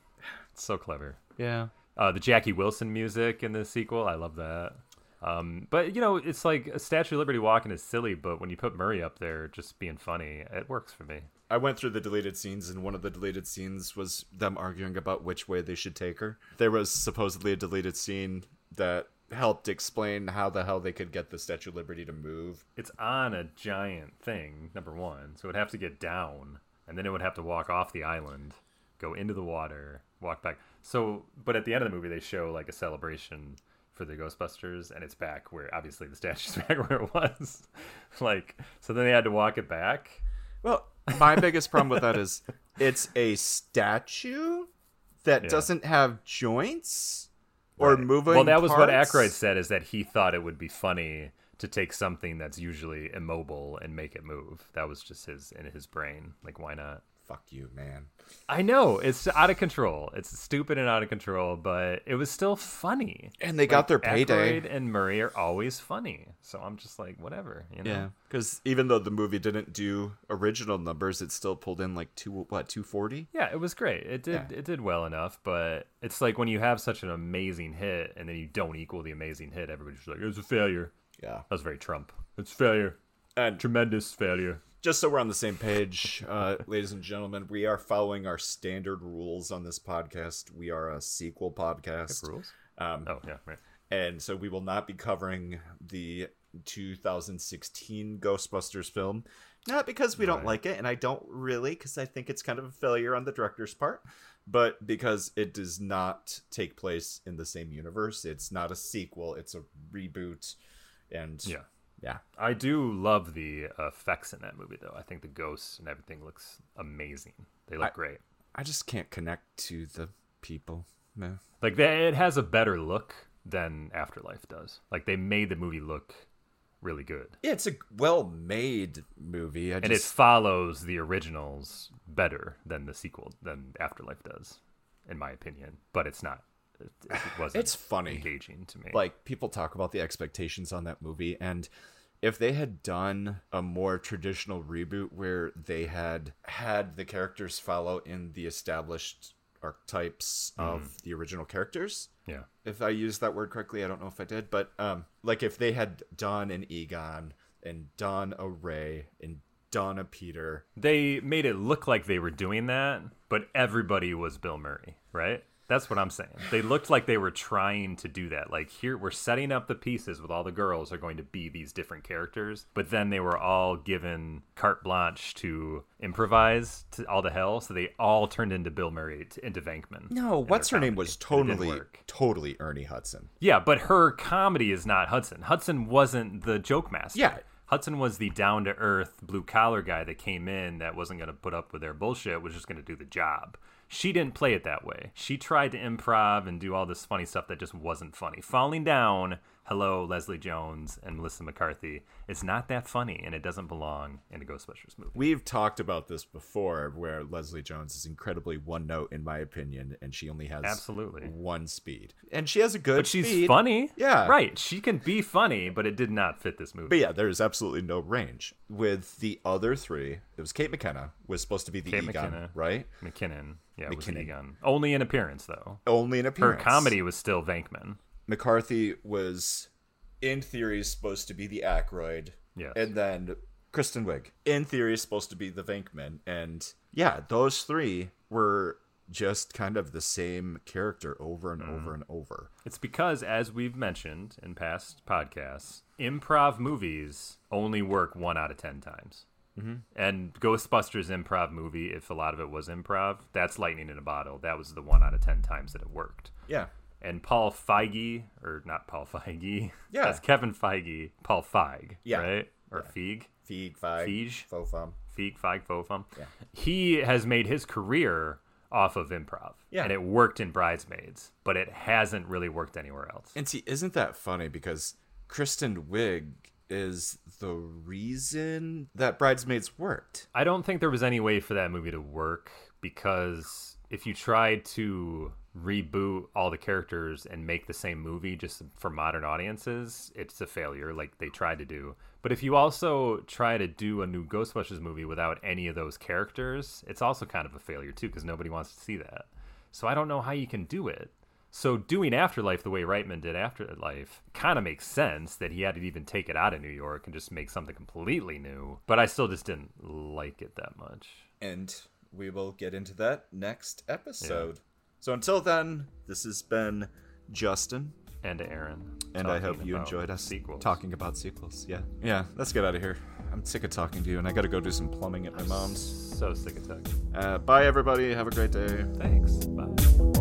B: It's so clever.
A: Yeah. Uh,
B: the Jackie Wilson music in the sequel, I love that. Um, but you know, it's like a Statue of Liberty walking is silly, but when you put Murray up there just being funny, it works for me.
A: I went through the deleted scenes, and one of the deleted scenes was them arguing about which way they should take her. There was supposedly a deleted scene that helped explain how the hell they could get the Statue of Liberty to move.
B: It's on a giant thing, number one, so it would have to get down, and then it would have to walk off the island, go into the water, walk back. So, but at the end of the movie, they show like a celebration for the Ghostbusters, and it's back where obviously the statue's [laughs] back where it was. like, so then they had to walk it back.
A: Well, my biggest problem with that is it's a statue that yeah. doesn't have joints or right. moving. Well,
B: that
A: was what
B: Aykroyd said is that he thought it would be funny to take something that's usually immobile and make it move. That was just his in his brain. Like, why not?
A: fuck you, man.
B: I know it's out of control. It's stupid and out of control, but it was still funny.
A: And they like, got their payday. Aykroyd
B: and Murray are always funny, so I'm just like, whatever, you know. Yeah,
A: because even though the movie didn't do original numbers, it still pulled in like two what two forty.
B: Yeah, it was great. It did yeah. it did well enough, but it's like when you have such an amazing hit and then you don't equal the amazing hit, everybody's like, it was a failure.
A: Yeah,
B: that was very Trump. It's failure. And tremendous failure
A: just so we're on the same page, uh, ladies and gentlemen, we are following our standard rules on this podcast. We are a sequel podcast. Hip rules?
B: Um, oh, yeah, right.
A: And so we will not be covering the 2016 Ghostbusters film. Not because we don't like it, and I don't really, because I think it's kind of a failure on the director's part, but because it does not take place in the same universe. It's not a sequel, it's a reboot. And
B: yeah
A: yeah,
B: I do love the effects in that movie, though. I think the ghosts and everything looks amazing. They look I, great.
A: I just can't connect to the people. No.
B: Like they, it has a better look than Afterlife does. Like they made the movie look really good.
A: Yeah, it's a well-made movie,
B: I and it follows the originals better than the sequel than Afterlife does, in my opinion. But it's not
A: it, it wasn't. It's funny,
B: engaging to me.
A: Like people talk about the expectations on that movie, and if they had done a more traditional reboot where they had had the characters follow in the established archetypes mm. of the original characters.
B: Yeah.
A: If I used that word correctly, I don't know if I did, but um, like if they had done an Egon and done a Ray and done a Peter.
B: They made it look like they were doing that, but everybody was Bill Murray, right? That's what I'm saying. They looked like they were trying to do that. Like here we're setting up the pieces with all the girls are going to be these different characters, but then they were all given carte blanche to improvise to all the hell, so they all turned into Bill Murray to, into Venkman.
A: No, what's her name was totally totally Ernie Hudson.
B: Yeah, but her comedy is not Hudson. Hudson wasn't the joke master.
A: Yeah.
B: Hudson was the down to earth blue collar guy that came in that wasn't going to put up with their bullshit, was just going to do the job. She didn't play it that way. She tried to improv and do all this funny stuff that just wasn't funny. Falling down, hello, Leslie Jones and Melissa McCarthy, it's not that funny and it doesn't belong in a Ghostbusters movie.
A: We've talked about this before where Leslie Jones is incredibly one note, in my opinion, and she only has
B: absolutely
A: one speed. And she has a good But she's speed.
B: funny. Yeah. Right. She can be funny, but it did not fit this movie.
A: But yeah, there is absolutely no range. With the other three, it was Kate McKenna, was supposed to be the Kate Egon, McKenna, right?
B: McKinnon. Yeah, it McKinnon. was Egon. Only in appearance, though.
A: Only in appearance.
B: Her comedy was still Venkman.
A: McCarthy was, in theory, supposed to be the Aykroyd.
B: Yeah.
A: And then Kristen Wiig, in theory, is supposed to be the Venkman. And yeah, those three were just kind of the same character over and mm. over and over.
B: It's because, as we've mentioned in past podcasts, improv movies only work one out of 10 times.
A: Mm-hmm.
B: And Ghostbusters improv movie, if a lot of it was improv, that's lightning in a bottle. That was the one out of ten times that it worked.
A: Yeah.
B: And Paul Feige, or not Paul [laughs] Feige. Yeah. That's Kevin Feige. Paul Feig. Yeah. Right? Or yeah. Feig.
A: Feig, Feig. Feige. Fofum.
B: Feig, Feig, Fofum. Yeah. He has made his career off of improv.
A: Yeah.
B: And it worked in Bridesmaids, but it hasn't really worked anywhere else. And
A: see, isn't that funny? Because Kristen Wiig is the reason that Bridesmaids worked.
B: I don't think there was any way for that movie to work because if you tried to reboot all the characters and make the same movie just for modern audiences, it's a failure like they tried to do. But if you also try to do a new Ghostbusters movie without any of those characters, it's also kind of a failure too because nobody wants to see that. So I don't know how you can do it. So doing Afterlife the way Reitman did Afterlife kind of makes sense that he had to even take it out of New York and just make something completely new. But I still just didn't like it that much.
A: And we will get into that next episode. Yeah. So until then, this has been Justin
B: and Aaron.
A: And I hope you enjoyed us sequels. talking about sequels. Yeah. Yeah, let's get out of here. I'm sick of talking to you, and I gotta go do some plumbing at my I'm mom's.
B: So sick of talking.
A: Uh, bye, everybody. Have a great day.
B: Thanks. Bye.